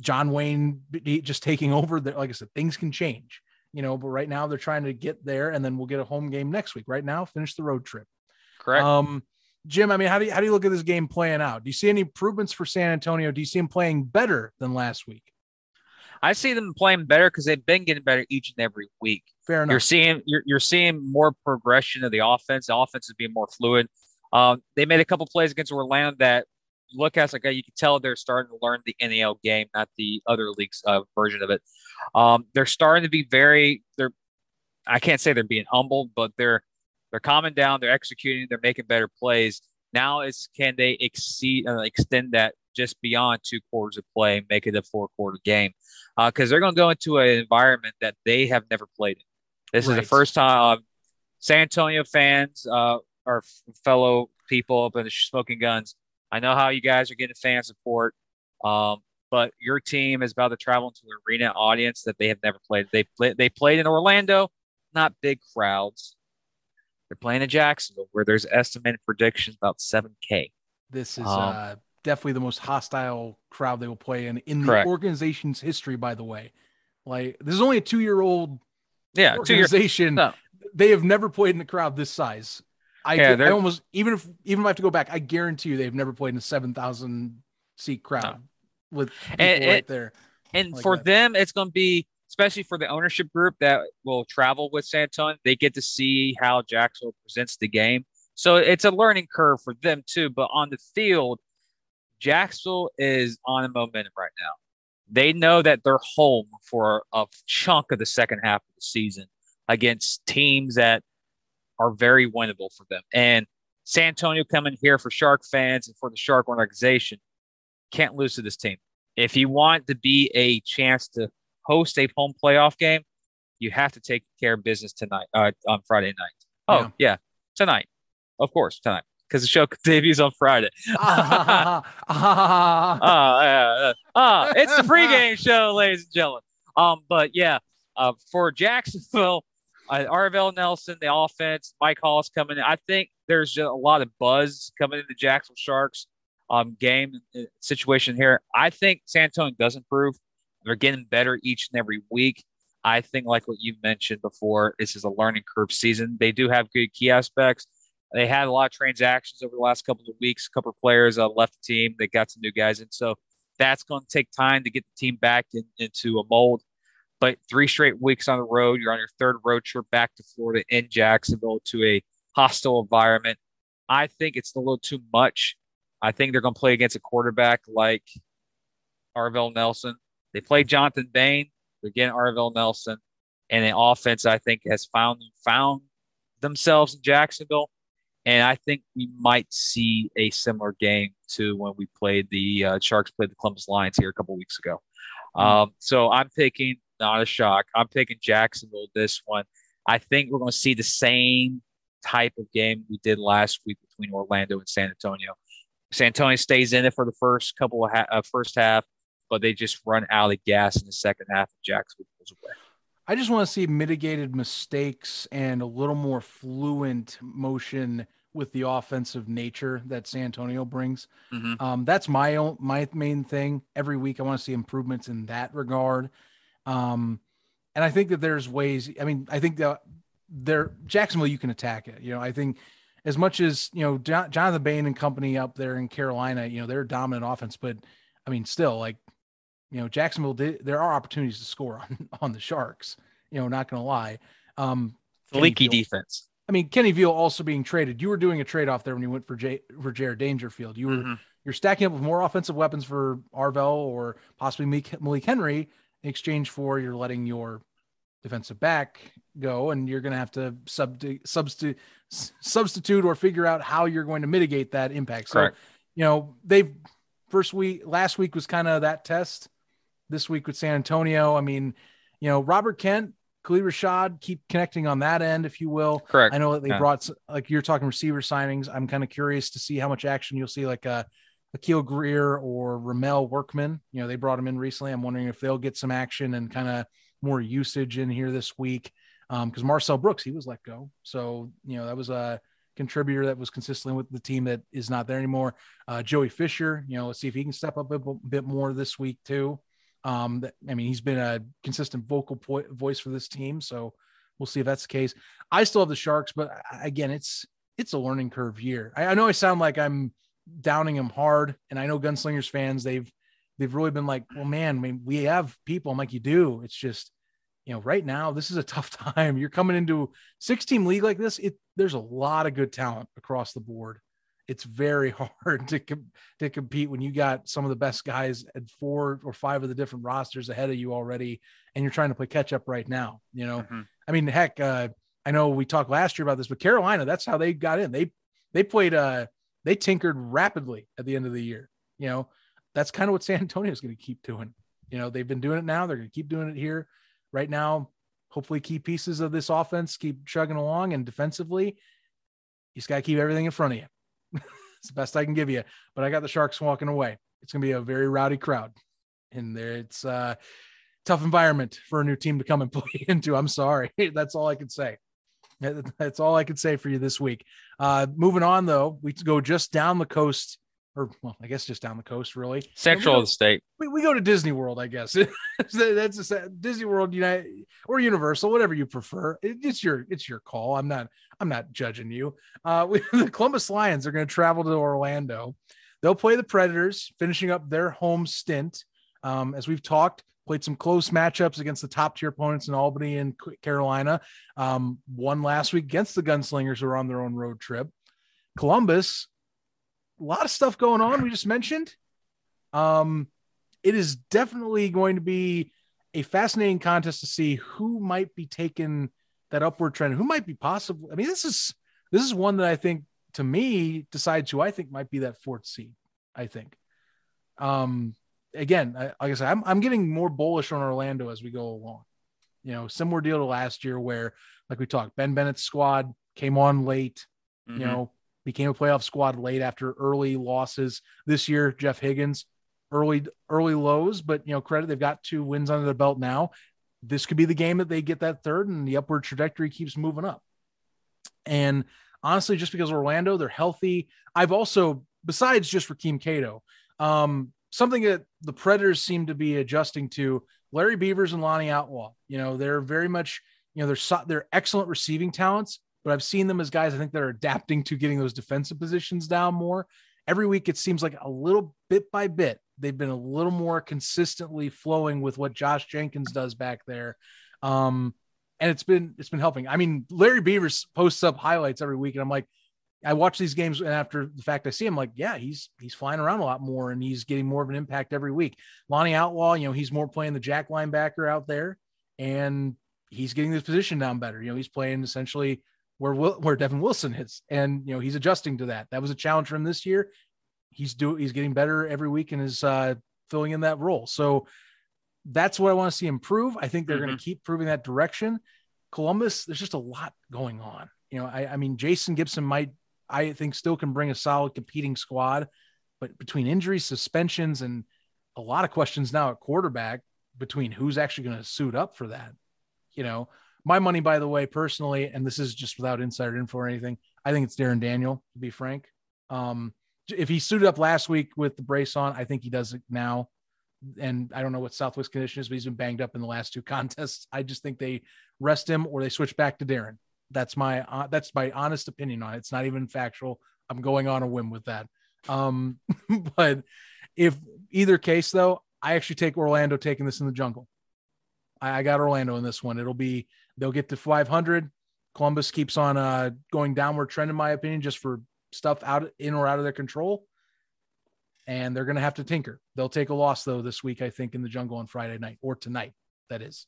John Wayne just taking over. The, like I said, things can change, you know. But right now they're trying to get there, and then we'll get a home game next week. Right now, finish the road trip. Correct. Um, Jim, I mean, how do you, how do you look at this game playing out? Do you see any improvements for San Antonio? Do you see them playing better than last week? I see them playing better because they've been getting better each and every week. Fair enough. You're seeing you're, you're seeing more progression of the offense. The offense is being more fluid. Um, they made a couple plays against Orlando that look at like you can tell they're starting to learn the NAL game, not the other leagues uh, version of it. Um, they're starting to be very they're I can't say they're being humbled, but they're they're calming down, they're executing, they're making better plays. Now is can they exceed uh, extend that just beyond two quarters of play, make it a four quarter game? Because uh, they're going to go into an environment that they have never played in. This right. is the first time uh, San Antonio fans, uh, our fellow people up in the Smoking Guns. I know how you guys are getting fan support, um, but your team is about to travel into an arena audience that they have never played. They play, they played in Orlando, not big crowds. They're playing in Jacksonville, where there's estimated predictions about 7K. This is um, uh, definitely the most hostile crowd they will play in in the organization's history. By the way, like this is only a two year old yeah organization. No. They have never played in a crowd this size. I, yeah, I almost even if even if I have to go back, I guarantee you they've never played in a seven thousand seat crowd no. with people and, right there. And like for that. them, it's going to be especially for the ownership group that will travel with Santon. They get to see how Jacksonville presents the game, so it's a learning curve for them too. But on the field, Jacksonville is on a momentum right now. They know that they're home for a chunk of the second half of the season against teams that are very winnable for them. And San Antonio coming here for Shark fans and for the Shark organization can't lose to this team. If you want to be a chance to host a home playoff game, you have to take care of business tonight uh, on Friday night. Oh yeah, yeah tonight, of course, tonight because the show debuts on Friday. Ah, uh, uh, uh, it's the pregame show, ladies and gentlemen. Um, but yeah, uh, for Jacksonville, uh, Arvell Nelson, the offense, Mike Hollis coming in. I think there's a lot of buzz coming into the Jacksonville Sharks um, game situation here. I think San Antonio does improve. They're getting better each and every week. I think, like what you mentioned before, this is a learning curve season. They do have good key aspects. They had a lot of transactions over the last couple of weeks. A couple of players uh, left the team. They got some new guys in. So that's going to take time to get the team back in, into a mold. But three straight weeks on the road, you're on your third road trip back to Florida in Jacksonville to a hostile environment. I think it's a little too much. I think they're going to play against a quarterback like Arvell Nelson. They play Jonathan Bain. They're getting Arvell Nelson. And the offense, I think, has found found themselves in Jacksonville. And I think we might see a similar game to when we played the uh, Sharks played the Columbus Lions here a couple weeks ago. Mm-hmm. Um, so I'm picking not a shock. I'm picking Jacksonville this one. I think we're going to see the same type of game we did last week between Orlando and San Antonio. San Antonio stays in it for the first couple of ha- uh, first half, but they just run out of gas in the second half, and Jacksonville pulls away. I just want to see mitigated mistakes and a little more fluent motion with the offensive nature that San Antonio brings. Mm-hmm. Um, that's my own my main thing. Every week, I want to see improvements in that regard. Um, and I think that there's ways. I mean, I think that there Jacksonville, you can attack it. You know, I think as much as you know Jonathan Bain and company up there in Carolina, you know, they're a dominant offense, but I mean, still like you know, Jacksonville did. There are opportunities to score on on the Sharks. You know, not going to lie. Um, leaky Veal, defense. I mean, Kenny Veal also being traded. You were doing a trade off there when you went for J for Jared Dangerfield. You were mm-hmm. you're stacking up with more offensive weapons for Arvell or possibly Malik Henry, in exchange for you're letting your defensive back go and you're going to have to sub- substitute substitute or figure out how you're going to mitigate that impact. So, Correct. you know, they've first week last week was kind of that test. This week with San Antonio, I mean, you know, Robert Kent Khalid Rashad, keep connecting on that end, if you will. Correct. I know that they Yeah. brought like you're talking receiver signings. I'm kind of curious to see how much action you'll see, like uh, Akil Greer or Ramel Workman. You know, they brought him in recently. I'm wondering if they'll get some action and kind of more usage in here this week. Because Marcel Brooks, he was let go, so you know that was a contributor that was consistently with the team that is not there anymore. Uh, Joey Fisher, you know, let's see if he can step up a b- bit more this week too. Um, that, I mean, he's been a consistent vocal po- voice for this team, so we'll see if that's the case. I still have the Sharks, but again, it's it's a learning curve year. I, I know I sound like I'm downing him hard, and I know Gunslingers fans they've they've really been like, well, man, I mean, we have people. I'm like, you do. It's just you know, right now this is a tough time. You're coming into six team league like this. It there's a lot of good talent across the board. It's very hard to com- to compete when you got some of the best guys at four or five of the different rosters ahead of you already, and you're trying to play catch up right now. You know, Mhm. I mean, heck, uh, I know we talked last year about this, but Carolina, that's how they got in. They they played uh they tinkered rapidly at the end of the year. You know, that's kind of what San Antonio is going to keep doing. You know, they've been doing it now. They're going to keep doing it here. Right now, hopefully, key pieces of this offense keep chugging along, and defensively, you just got to keep everything in front of you. it's the best I can give you. But I got the Sharks walking away. It's going to be a very rowdy crowd, and there it's uh tough environment for a new team to come and play into. I'm sorry. That's all I can say. That's all I can say for you this week. Uh, moving on, though, we go just down the coast, or well, I guess just down the coast, really. Central of the state. We, we go to Disney World, I guess. That's a, Disney World, United or Universal, whatever you prefer. It, it's your it's your call. I'm not I'm not judging you. Uh, we, the Columbus Lions are going to travel to Orlando. They'll play the Predators, finishing up their home stint. Um, as we've talked, played some close matchups against the top tier opponents in Albany and Carolina. Um, won last week against the Gunslingers who are on their own road trip. Columbus, a lot of stuff going on. We just mentioned. Um, it is definitely going to be a fascinating contest to see who might be taking that upward trend, who might be possible. I mean, this is this is one that I think to me decides who I think might be that fourth seed. I think. Um, again, I, like I said, I'm I'm getting more bullish on Orlando as we go along. You know, similar deal to last year where, like we talked, Ben Bennett's squad came on late. Mhm. You know, became a playoff squad late after early losses. This year, Jeff Higgins, early early lows, but you know, credit they've got two wins under their belt now. This could be the game that they get that third, and the upward trajectory keeps moving up. And honestly, just because Orlando, they're healthy. I've also, besides just Rakeem Cato, um, something that the Predators seem to be adjusting to. Larry Beavers and Lonnie Outlaw, you know, they're very much, you know, they're they're excellent receiving talents, but I've seen them as guys I think that are adapting to getting those defensive positions down more. Every week, it seems like a little bit by bit, they've been a little more consistently flowing with what Josh Jenkins does back there. Um, and it's been it's been helping. I mean, Larry Beavers posts up highlights every week, and I'm like, I watch these games, and after the fact I see him, like, yeah, he's he's flying around a lot more, and he's getting more of an impact every week. Lonnie Outlaw, you know, he's more playing the jack linebacker out there, and he's getting this position down better. You know, he's playing essentially where Will, where Devin Wilson is, and you know, he's adjusting to that. That was a challenge for him this year. He's do he's getting better every week and is uh, filling in that role. So that's what I want to see improve. I think they're going to keep proving that direction. Columbus, there's just a lot going on. You know, I, I mean, Jason Gibson might, I think, still can bring a solid competing squad, but between injuries, suspensions, and a lot of questions now at quarterback between who's actually going to suit up for that. You know, my money, by the way, personally, and this is just without insider info or anything, I think it's Darren Daniel, to be frank. Um, if he suited up last week with the brace on, I think he does it now and I don't know what Southwest condition is, but he's been banged up in the last two contests. I just think they rest him or they switch back to Darren. That's my uh, that's my honest opinion on it. It's not even factual. I'm going on a whim with that. Um, but if either case though, I actually take Orlando taking this in the jungle. I, I got Orlando in this one. It'll be they'll get to 500. Columbus keeps on uh, going downward trend in my opinion, just for stuff out in or out of their control and they're going to have to tinker. They'll take a loss though this week, I think, in the jungle on Friday night or tonight. That is.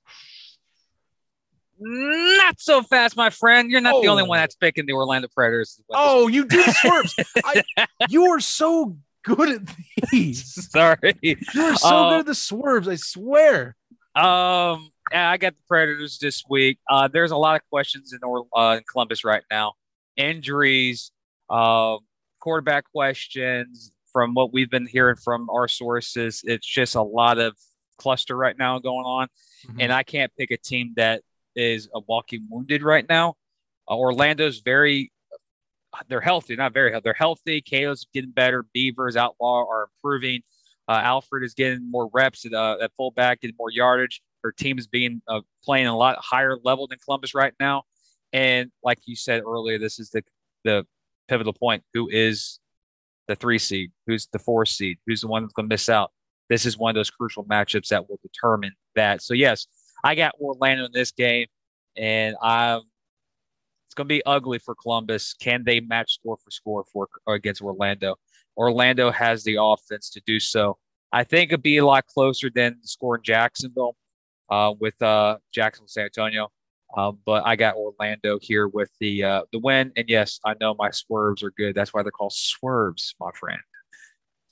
Not so fast, my friend. You're not the only Oh. one that's picking the Orlando Predators. Oh, you do swerves. I, you are so good at these. sorry. You are so Uh, good at the swerves. I swear. Um, I got the Predators this week. Uh, there's a lot of questions in, uh, in Columbus right now. Injuries, uh, quarterback questions. From what we've been hearing from our sources, it's just a lot of cluster right now going on. Mm-hmm. And I can't pick a team that is a walking wounded right now. Uh, Orlando's very, they're healthy, not very healthy. They're healthy. Cato's getting better. Beavers, Outlaw are improving. Uh, Alfred is getting more reps at, uh, at fullback, getting more yardage. Her team is being uh, playing a lot higher level than Columbus right now. And like you said earlier, this is the the pivotal point. Who is the three seed? Who's the four seed? Who's the one that's going to miss out? This is one of those crucial matchups that will determine that. So yes, I got Orlando in this game, and I'm. It's going to be ugly for Columbus. Can they match score for score for against Orlando? Orlando has the offense to do so. I think it'd be a lot closer than the score in Jacksonville uh, with uh, Jacksonville San Antonio. Um, but I got Orlando here with the uh, the win, and yes, I know my swerves are good. That's why they're called swerves, my friend.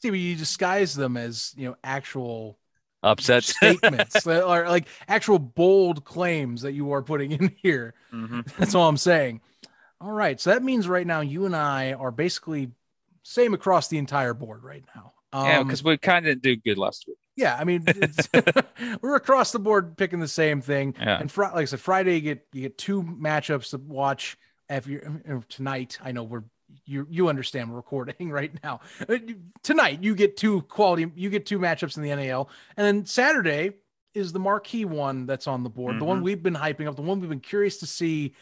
See, but you disguise them as you know actual upset statements or like actual bold claims that you are putting in here. Mm-hmm. That's all I'm saying. All right, so that means right now you and I are basically same across the entire board right now. Um, yeah, because we kind of did do good last week. Yeah, I mean, we're across the board picking the same thing. Yeah. And fr- like I said, Friday you get you get two matchups to watch. If you tonight, I know we're you you understand we're recording right now. Uh, tonight you get two quality, you get two matchups in the NAL, and then Saturday is the marquee one that's on the board, mm-hmm. the one mm-hmm. we've been hyping up, the one we've been curious to see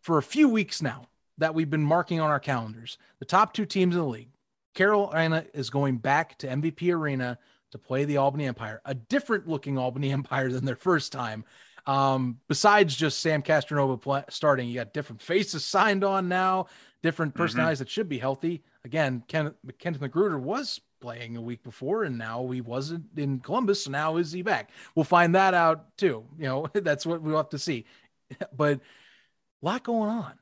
for a few weeks now that we've been marking on our calendars. The top two teams in the league. Carolina is going back to MVP Arena to play the Albany Empire, a different looking Albany Empire than their first time. Um, besides just Sam Castronova play, starting, you got different faces signed on now, different mm-hmm. personalities mm-hmm. that should be healthy. Again, Ken, Kenneth McGruder was playing a week before, and now he wasn't in Columbus. So now is he back? We'll find that out too. You know, that's what we'll have to see. But a lot going on.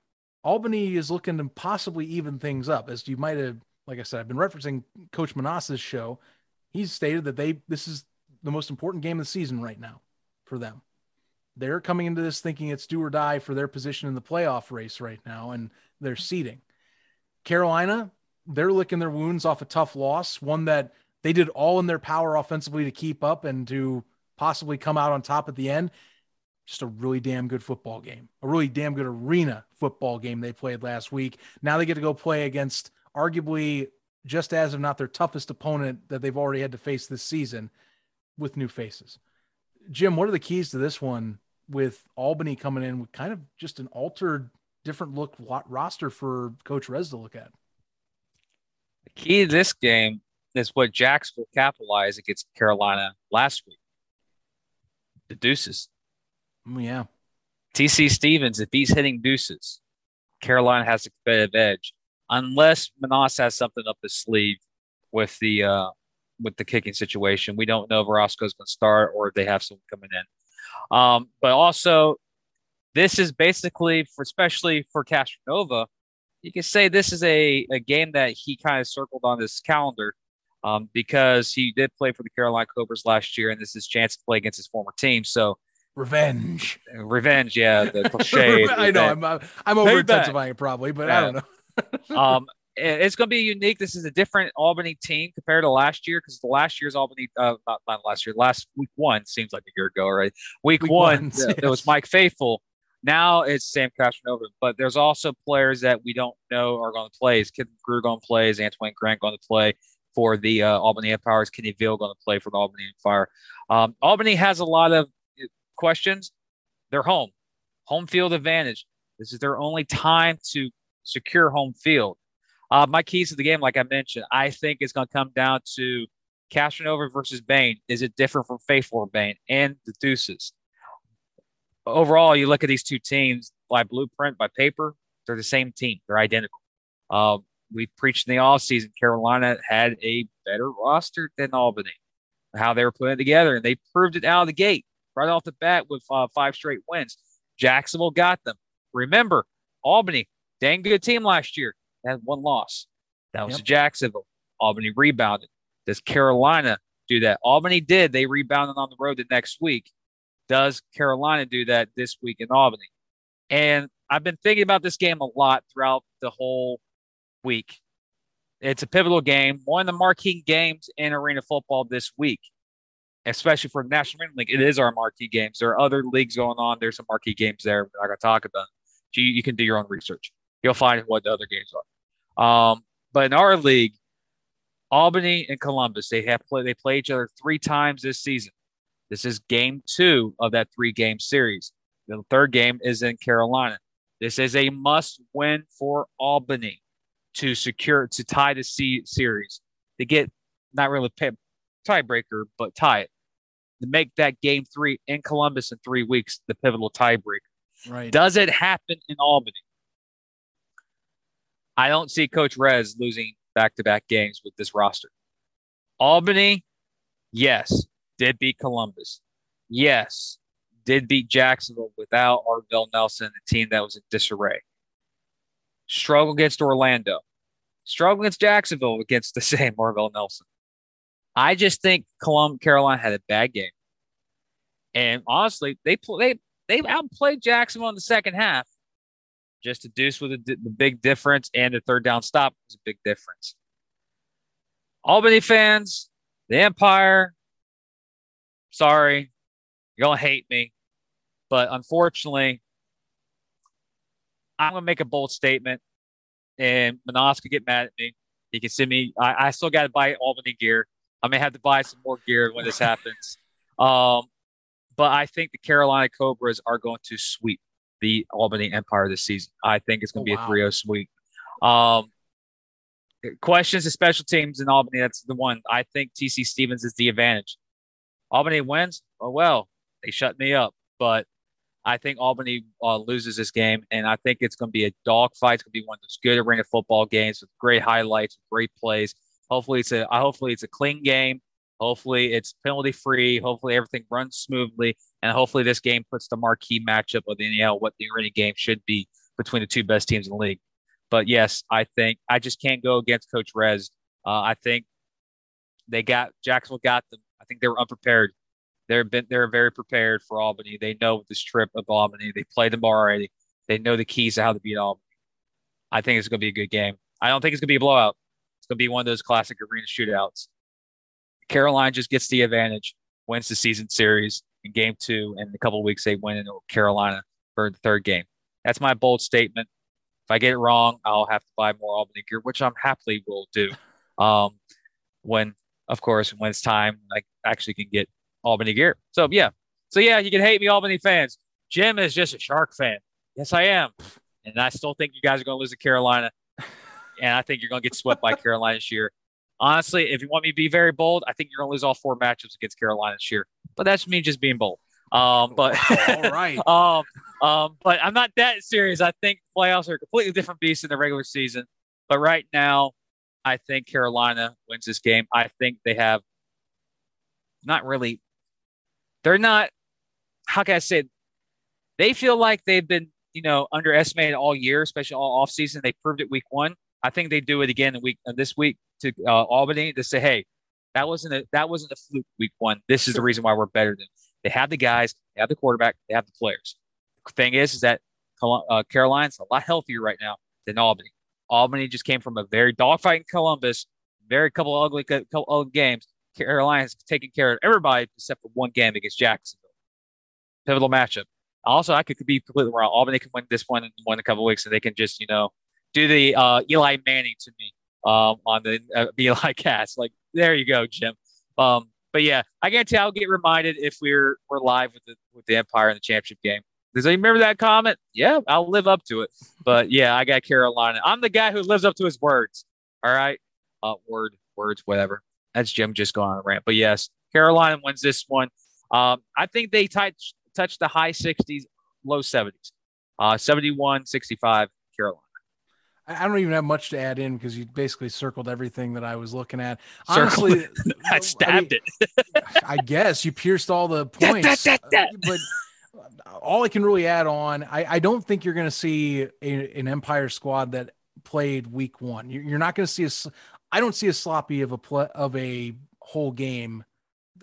Albany is looking to possibly even things up, as you might have. Like I said, I've been referencing Coach Menas's show he's stated that they this is the most important game of the season right now for them. They're coming into this thinking it's do or die for their position in the playoff race right now and their seeding. Carolina, they're licking their wounds off a tough loss, one that they did all in their power offensively to keep up and to possibly come out on top at the end. Just a really damn good football game, a really damn good arena football game they played last week. Now they get to go play against arguably just as of not their toughest opponent that they've already had to face this season with new faces. Jim, what are the keys to this one with Albany coming in with kind of just an altered, different look roster for Coach Rez to look at? The key to this game is what Jacksonville capitalized against Carolina last week. The deuces. Oh, yeah. TC Stevens, if he's hitting deuces, Carolina has a competitive edge unless Menas has something up his sleeve with the uh, with the kicking situation. We don't know if Roscoe's going to start or if they have someone coming in. Um, but also, this is basically for especially for Castronova. You can say this is a, a game that he kind of circled on his calendar um, because he did play for the Carolina Cobras last year, and this is his chance to play against his former team. So revenge, revenge, yeah, the cliche. I know I'm I'm over intensifying it probably, but yeah. I don't know um, it's going to be unique. This is a different Albany team compared to last year because the last year's Albany, uh, not, not last year, last week one seems like a year ago, right? Week, week one, one yes. it was Mike Faithful. Now it's Sam Castronova, but there's also players that we don't know are going to play. Is Kid Greer going to play? Is Antoine Grant going to play for the uh, Albany Empire? Is Kenny Veal going to play for the Albany Empire? Um, Albany has a lot of uh, questions. They're home, home field advantage. This is their only time to secure home field. Uh, my keys to the game, like I mentioned, I think it's going to come down to Castronova versus Bain. Is it different from Faithful or Bain and the Deuces? Overall, you look at these two teams by blueprint, by paper, they're the same team. They're identical. Uh, we preached in the off season. Carolina had a better roster than Albany, how they were putting it together, and they proved it out of the gate right off the bat with uh, five straight wins. Jacksonville got them. Remember, Albany Dang good team last year. Had one loss. That was yep. Jacksonville. Albany rebounded. Does Carolina do that? Albany did. They rebounded on the road the next week. Does Carolina do that this week in Albany? And I've been thinking about this game a lot throughout the whole week. It's a pivotal game, one of the marquee games in arena football this week, especially for the National Arena League. It is our marquee games. There are other leagues going on. There's some marquee games there. We're not going to talk about. You, you can do your own research. You'll find what the other games are. Um, but in our league, Albany and Columbus, they have play, they play each other three times this season. This is game two of that three game series. The third game is in Carolina. This is a must win for Albany to secure to tie the C series to get not really pay, tiebreaker, but tie it to make that game three in Columbus in three weeks the pivotal tiebreaker. Right. Does it happen in Albany? I don't see Coach Rez losing back to back games with this roster. Albany, yes, did beat Columbus. Yes, did beat Jacksonville without Arvell Nelson, a team that was in disarray. Struggle against Orlando. Struggle against Jacksonville against the same Arvell Nelson. I just think Colum- Carolina had a bad game. And honestly, they they they outplayed Jacksonville in the second half. Just a deuce with the, the big difference and the third down stop was a big difference. Albany fans, the Empire, sorry, you're gonna hate me, but unfortunately, I'm gonna make a bold statement, and Menas could get mad at me. He can send me. I, I still got to buy Albany gear. I may have to buy some more gear when this happens. Um, but I think the Carolina Cobras are going to sweep the Albany Empire this season. I think it's going to Oh, be wow. a 3 0 sweep. Um, questions of special teams in Albany. That's the one. I think TC Stevens is the advantage. Albany wins. Oh, well, they shut me up. But I think Albany uh, loses this game, and I think it's going to be a dogfight. It's going to be one of those good arena football games with great highlights, great plays. Hopefully, it's a hopefully it's a clean game. Hopefully, it's penalty free. Hopefully, everything runs smoothly, and hopefully, this game puts the marquee matchup of the NL what the arena game should be between the two best teams in the league. But yes, I think I just can't go against Coach Rez. Uh, I think they got Jacksonville got them. I think they were unprepared. They're been they're very prepared for Albany. They know this trip of Albany. They played them already. They know the keys to how to beat Albany. I think it's going to be a good game. I don't think it's going to be a blowout. It's going to be one of those classic arena shootouts. Carolina just gets the advantage, wins the season series in game two, and in a couple of weeks they win in Carolina for the third game. That's my bold statement. If I get it wrong, I'll have to buy more Albany gear, which I'm happily will do. Um, when, of course, when it's time, I actually can get Albany gear. So yeah, so yeah, you can hate me, Albany fans. Jim is just a Shark fan. Yes, I am, and I still think you guys are going to lose to Carolina, and I think you're going to get swept by Carolina this year. Honestly, if you want me to be very bold, I think you're going to lose all four matchups against Carolina this year. But that's me just being bold. Um, but All right. um, um, but I'm not that serious. I think playoffs are a completely different beast in the regular season. But right now, I think Carolina wins this game. I think they have not really. They're not. How can I say? It? They feel like they've been, you know, underestimated all year, especially all offseason. They proved it week one. I think they do it again in week uh, this week to uh, Albany to say, hey, that wasn't a that wasn't a fluke week one. This is the reason why we're better than. They have the guys, they have the quarterback, they have the players. The thing is, is that uh, Carolina's a lot healthier right now than Albany. Albany just came from a very dogfight in Columbus, very couple ugly couple ugly games. Carolina's taken care of everybody except for one game against Jacksonville. Pivotal matchup. Also, I could be completely wrong. Albany can win this one in one a couple weeks, and they can just you know do the uh, Eli Manning to me um, on the uh, Eli cast. Like there you go, Jim. Um, but yeah, I guarantee I'll get reminded if we're we're live with the with the Empire in the championship game. Does anybody remember that comment? Yeah, I'll live up to it. But yeah, I got Carolina. I'm the guy who lives up to his words. All right, uh, word, words, whatever. That's Jim just going on a rant. But yes, Carolina wins this one. Um, I think they touch touch the high 60s, low 70s. Uh, 71, 65, Carolina. I I don't even have much to add in because you basically circled everything that I was looking at. Honestly, I stabbed mean, it. I guess you pierced all the that, points. that, that. uh, But all I can really add on, I, I don't think you're going to see a, an Empire squad that played week one. You're, you're not going to see a. s- I don't see a sloppy of a pl- of a whole game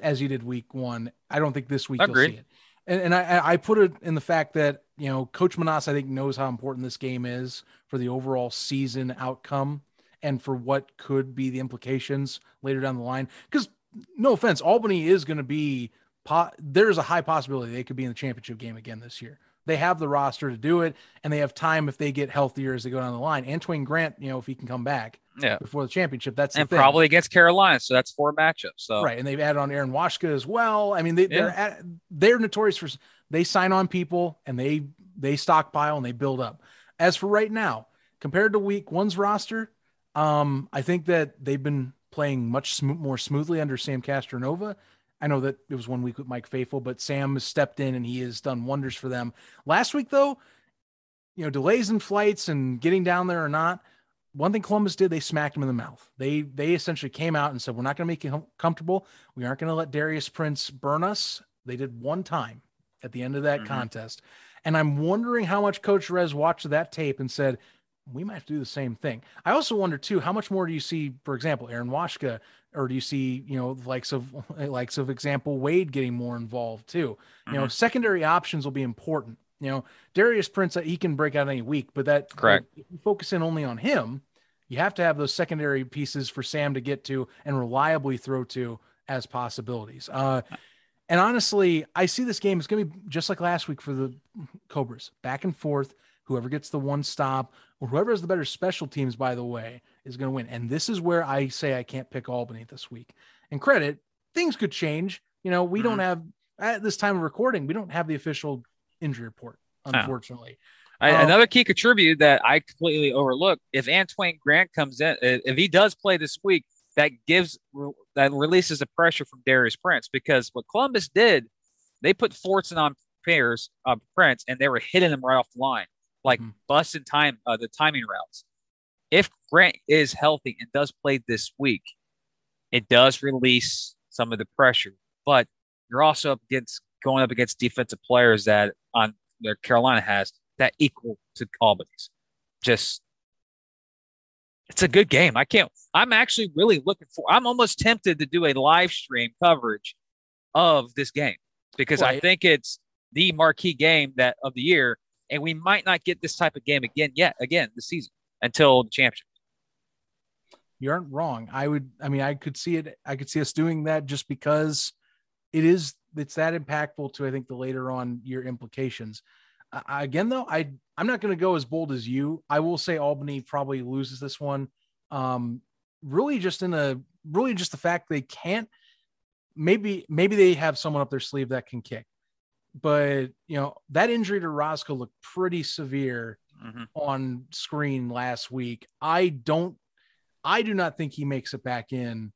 as you did week one. I don't think this week you'll see it. And, and I, I put it in the fact that you know Coach Menas I think knows how important this game is for the overall season outcome and for what could be the implications later down the line. Because no offense, Albany is going to be. Po- there's a high possibility they could be in the championship game again this year. They have the roster to do it, and they have time if they get healthier as they go down the line. Antoine Grant, you know, if he can come back Yeah. before the championship, that's and probably against Carolina. So that's four matchups. So right. And they've added on Aaron Washka as well. I mean, they, they're at, they're notorious for they sign on people and they they stockpile and they build up. As for right now, compared to Week One's roster, um, I think that they've been playing much sm- more smoothly under Sam Castronova. I know that it was one week with Mike Faithful, but Sam has stepped in and he has done wonders for them. Last week, though, you know, delays in flights and getting down there or not, one thing Columbus did, they smacked him in the mouth. They they essentially came out and said, "We're not going to make you comfortable. We aren't going to let Darius Prince burn us." They did one time at the end of that Mhm. contest, and I'm wondering how much Coach Rez watched that tape and said, "We might have to do the same thing." I also wonder too, how much more do you see, for example, Aaron Washka, or do you see, you know, the likes of likes of example Wade getting more involved too? You know, secondary options will be important. You know, Darius Prince, he can break out any week, but that Correct. If you focus in only on him, you have to have those secondary pieces for Sam to get to and reliably throw to as possibilities. Uh, and honestly, I see this game is going to be just like last week for the Cobras, back and forth. Whoever gets the one stop or whoever has the better special teams, by the way, is going to win. And this is where I say I can't pick Albany this week. And credit, things could change. You know, we don't have at this time of recording, we don't have the official injury report, unfortunately. I, Um, another key contributor that I completely overlooked: if Antoine Grant comes in, if he does play this week, that gives that releases the pressure from Darius Prince because what Columbus did, they put Fortson on pairs of Prince and they were hitting him right off the line, like Mhm. busting time uh, the timing routes. If Grant is healthy and does play this week, it does release some of the pressure, but you're also up against going up against defensive players that on that Carolina has that equal to Albany's. Just it's a good game. I can't I'm actually really looking for I'm almost tempted to do a live stream coverage of this game because I think it's the marquee game that of the year and we might not get this type of game again yet again this season until the championship. you aren't wrong. I would, I mean, I could see it. I could see us doing that just because it is, it's that impactful to, I think, the later on year implications. Uh, again, though, I, I'm not going to go as bold as you. I will say Albany probably loses this one. Um, really just in a, really just the fact they can't, maybe, maybe they have someone up their sleeve that can kick. But, you know, that injury to Roscoe looked pretty severe Mhm. on screen last week. I don't I do not think he makes it back in.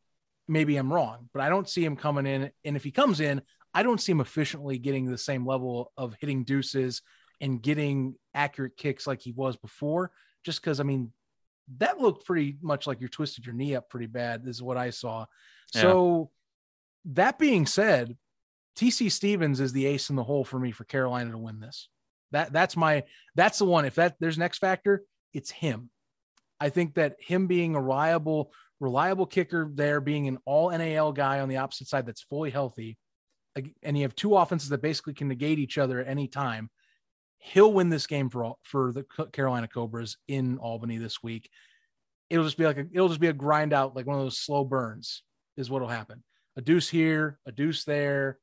Maybe I'm wrong, but I don't see him coming in. And if he comes in, I don't see him efficiently getting the same level of hitting deuces and getting accurate kicks like he was before. Just because, I mean, that looked pretty much like you twisted your knee up pretty bad, is what I saw. Yeah. So, that being said, TC Stevens is the ace in the hole for me for Carolina to win this. That that's my that's the one. If that there's X factor, it's him. I think that him being a reliable, reliable kicker there, being an all NAL guy on the opposite side that's fully healthy, and you have two offenses that basically can negate each other at any time. He'll win this game for all, for the Carolina Cobras in Albany this week. It'll just be like a, it'll just be a grind out, like one of those slow burns, is what'll happen. A deuce here, a deuce there.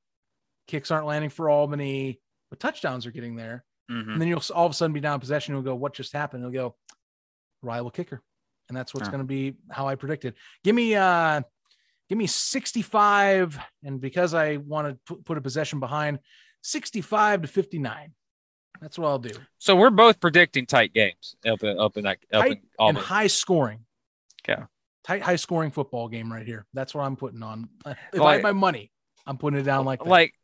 Kicks aren't landing for Albany, but touchdowns are getting there. Mhm. And then you'll all of a sudden be down possession. You'll go, what just happened? You'll go, reliable kicker. And that's what's Yeah. going to be how I predicted. Give me, uh, give me 65. And because I want to put, a possession behind 65 to 59. That's what I'll do. So we're both predicting tight games up in up in that up Tight in and high scoring. Yeah. Tight, high scoring football game right here. That's what I'm putting on. If I Like- had my money, I'm putting it down like that. like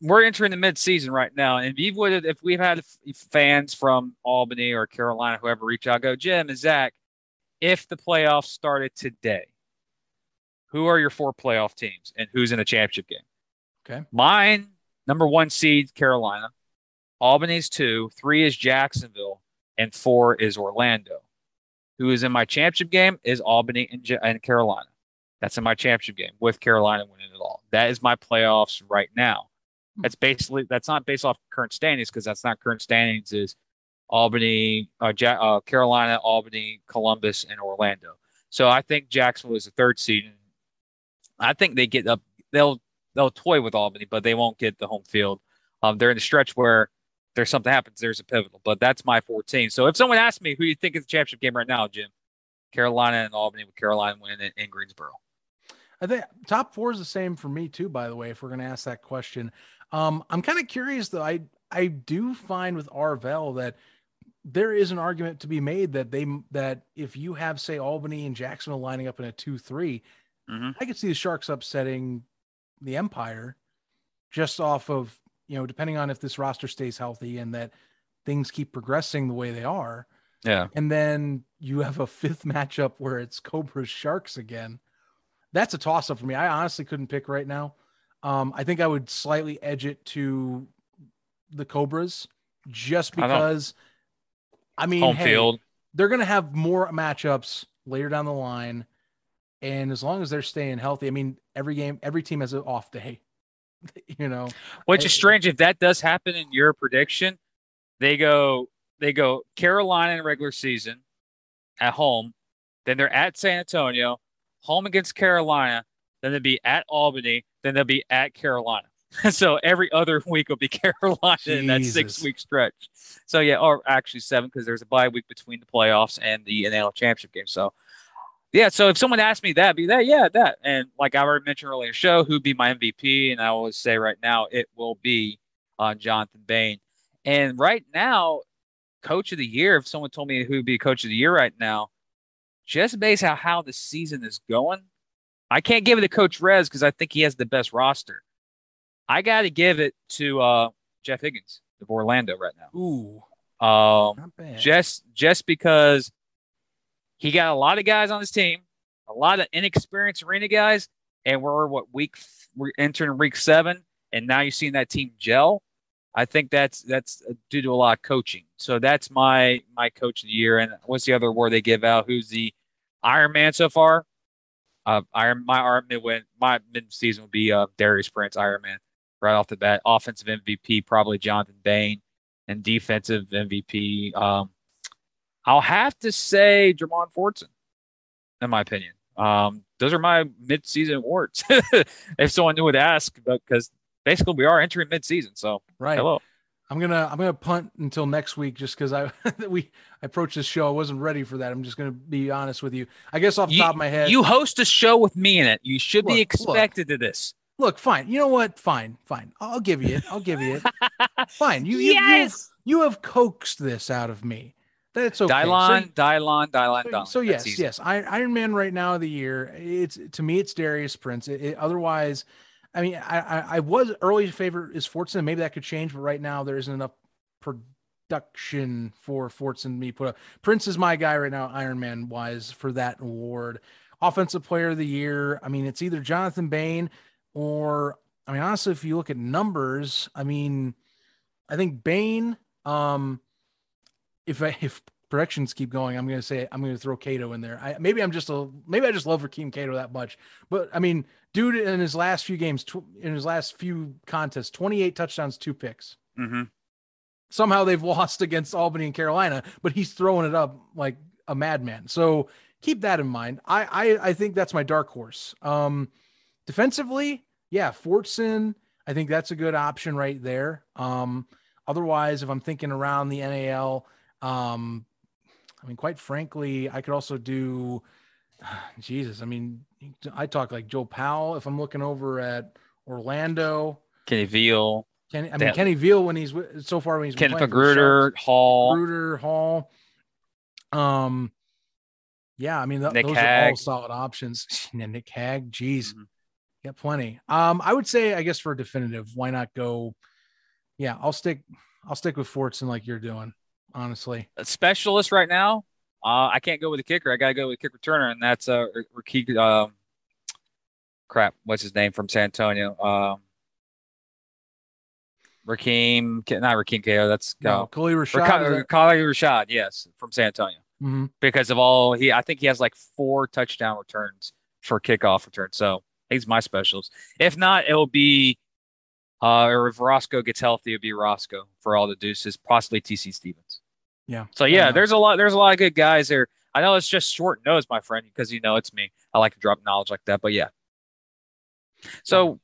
we're entering the mid-season right now, and if you would, if we've had fans from Albany or Carolina, whoever reach out, go Jim and Zach, if the playoffs started today, who are your four playoff teams, and who's in a championship game? Okay. Mine, number one seed Carolina, Albany's two, three is Jacksonville, and four is Orlando. Who is in my championship game is Albany and, Ja- and Carolina. That's in my championship game with Carolina winning it all. That is my playoffs right now. That's basically that's not based off current standings because that's not current standings. Is Albany, uh, ja- uh, Carolina, Albany, Columbus, and Orlando. So I think Jacksonville is the third seed. I think they get up. They'll they'll toy with Albany, but they won't get the home field. Um, they're in the stretch where there's something happens. There's a pivotal, but that's my 14. So if someone asks me who you think is the championship game right now, Jim, Carolina and Albany with Carolina winning in, in Greensboro. I think top four is the same for me too. By the way, if we're going to ask that question, um, I'm kind of curious though. I I do find with Arvell that there is an argument to be made that they that if you have say Albany and Jacksonville lining up in a two three, mm-hmm. I could see the Sharks upsetting the Empire just off of you know depending on if this roster stays healthy and that things keep progressing the way they are. Yeah, and then you have a fifth matchup where it's Cobras Sharks again. That's a toss up for me. I honestly couldn't pick right now. Um, I think I would slightly edge it to the Cobras just because I mean, home hey, field. They're going to have more matchups later down the line, and as long as they're staying healthy, I mean, every game, every team has an off day. You know, which is strange. If that does happen in your prediction, they go they go Carolina in regular season at home, then they're at San Antonio, home against Carolina, then they'll be at Albany, then they'll be at Carolina. so every other week will be Carolina Jesus. in that six week stretch. So yeah, or actually seven because there's a bye week between the playoffs and the NL championship game. So yeah, so if someone asked me that, be that, yeah, that. And like I already mentioned earlier, show who'd be my MVP, and I always say right now it will be on uh, Jonathan Bain. And right now, coach of the year, if someone told me who'd be coach of the year right now, just based on how the season is going, I can't give it to Coach Rez because I think he has the best roster. I got to give it to uh, Jeff Higgins of Orlando right now. Ooh, um, not bad. Just just because he got a lot of guys on his team, a lot of inexperienced arena guys, and we're what week we're entering week seven, and now you're seeing that team gel. I think that's that's due to a lot of coaching. So that's my my coach of the year. And what's the other award they give out? Who's the Iron Man so far? Uh, Iron my Iron mid win my mid season would be uh, Darius Prince Iron Man right off the bat. Offensive MVP, probably Jonathan Bain, and defensive MVP. Um, I'll have to say Jermon Fortson, in my opinion. Um, those are my mid-season awards. if someone knew would ask, because basically we are entering mid-season. So right. Hello. I'm gonna I'm gonna punt until next week just because I we I approached this show I wasn't ready for that I'm just gonna be honest with you I guess off the you, top of my head you host a show with me in it you should look, be expected look, to this Look, fine. You know what? Fine, fine. I'll give you it. I'll give you it. fine. You, you, yes! you, have, you have coaxed this out of me. That's okay. Dylon, so, Dylon, Dylon, so, so yes, yes. Iron Man right now of the year. It's to me, it's Darius Prince. It, it, otherwise, I mean, I, I, was early favorite is Fortson. Maybe that could change, but right now there isn't enough production for Fortson to be put up. Prince is my guy right now, Iron Man wise, for that award. Offensive Player of the Year. I mean, it's either Jonathan Bain or I mean, honestly, if you look at numbers, I mean, I think Bain, um, if I, if predictions keep going, I'm going to say I'm going to throw Cato in there. I, maybe I'm just a maybe I just love Rakeem Cato that much, but I mean, dude, in his last few games, tw- in his last few contests, 28 touchdowns, two picks. Mm-hmm. Somehow they've lost against Albany and Carolina, but he's throwing it up like a madman. So keep that in mind. I I, I think that's my dark horse. Um, defensively, yeah, Fortson, I think that's a good option right there. Um, otherwise, if I'm thinking around the NAL, um, I mean, quite frankly, I could also do Jesus. I mean, I talk like Joe Powell if I'm looking over at Orlando. Kenny Veal. Kenny, I mean, Kenny Veal when he's so far when he's Kenneth Magruder, Hall, Magruder, Hall. Um, yeah, I mean, th- those Hag. are all solid options. Nick Hag, geez. Mm-hmm. Yeah, plenty. Um, I would say, I guess for definitive, why not go? Yeah, I'll stick. I'll stick with Fortson like you're doing. Honestly, a specialist right now. Uh, I can't go with a kicker. I gotta go with kick returner, and that's uh, Rakeem. Um, crap, what's his name from San Antonio? Um, Rakeem, not Rakeem Ko. That's no, Khalil Rashad. Khalil Rashad, yes, from San Antonio. Mm-hmm. Because of all he, I think he has like four touchdown returns for kickoff returns. So he's my specialist. If not, it'll be Uh, or if Roscoe gets healthy, it'd be Roscoe for all the deuces, possibly TC Stevens. Yeah. So yeah, there's a lot. There's a lot of good guys there. I know it's just short nose, my friend, because you know it's me. I like to drop knowledge like that. But yeah. So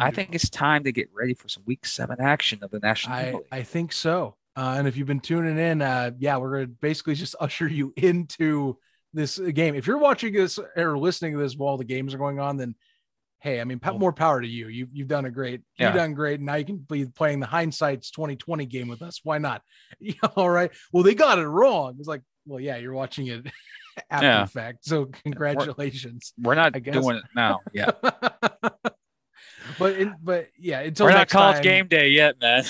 I think it's time to get ready for some Week Seven action of the National. I, League. I think so. Uh, and if you've been tuning in, uh, yeah, we're going to basically just usher you into this game. If you're watching this or listening to this while the games are going on, then hey, I mean, more power to you. You you've done a great, Yeah. you've done great. Now you can be playing the hindsight's 2020 game with us. Why not? All right. Well, they got it wrong. It's like, well, yeah, you're watching it after Yeah. the fact. So congratulations. We're not I guess. doing it now. Yeah, but in, but yeah, until we're not college time, game day yet, man.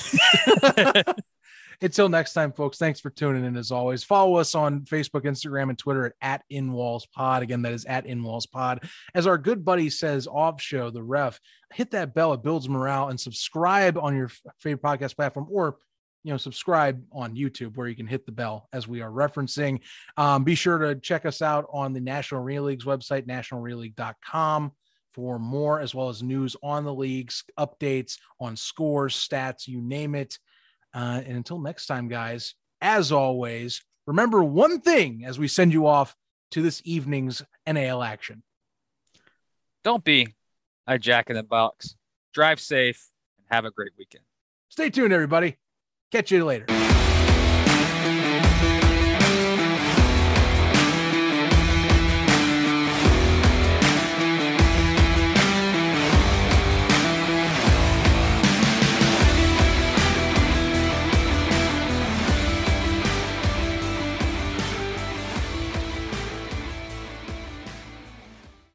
Until next time, folks, thanks for tuning in as always. Follow us on Facebook, Instagram, and Twitter at, at InWallsPod. Again, that is at InWallsPod. As our good buddy says off show, the ref, hit that bell. It builds morale and subscribe on your favorite podcast platform or you know, subscribe on YouTube where you can hit the bell as we are referencing. Um, be sure to check us out on the National Arena League's website, nationalarenaleague.com for more, as well as news on the leagues, updates on scores, stats, you name it. Uh, and until next time, guys, as always, remember one thing as we send you off to this evening's NAL action. Don't be a jack in the box. Drive safe and have a great weekend. Stay tuned, everybody. Catch you later.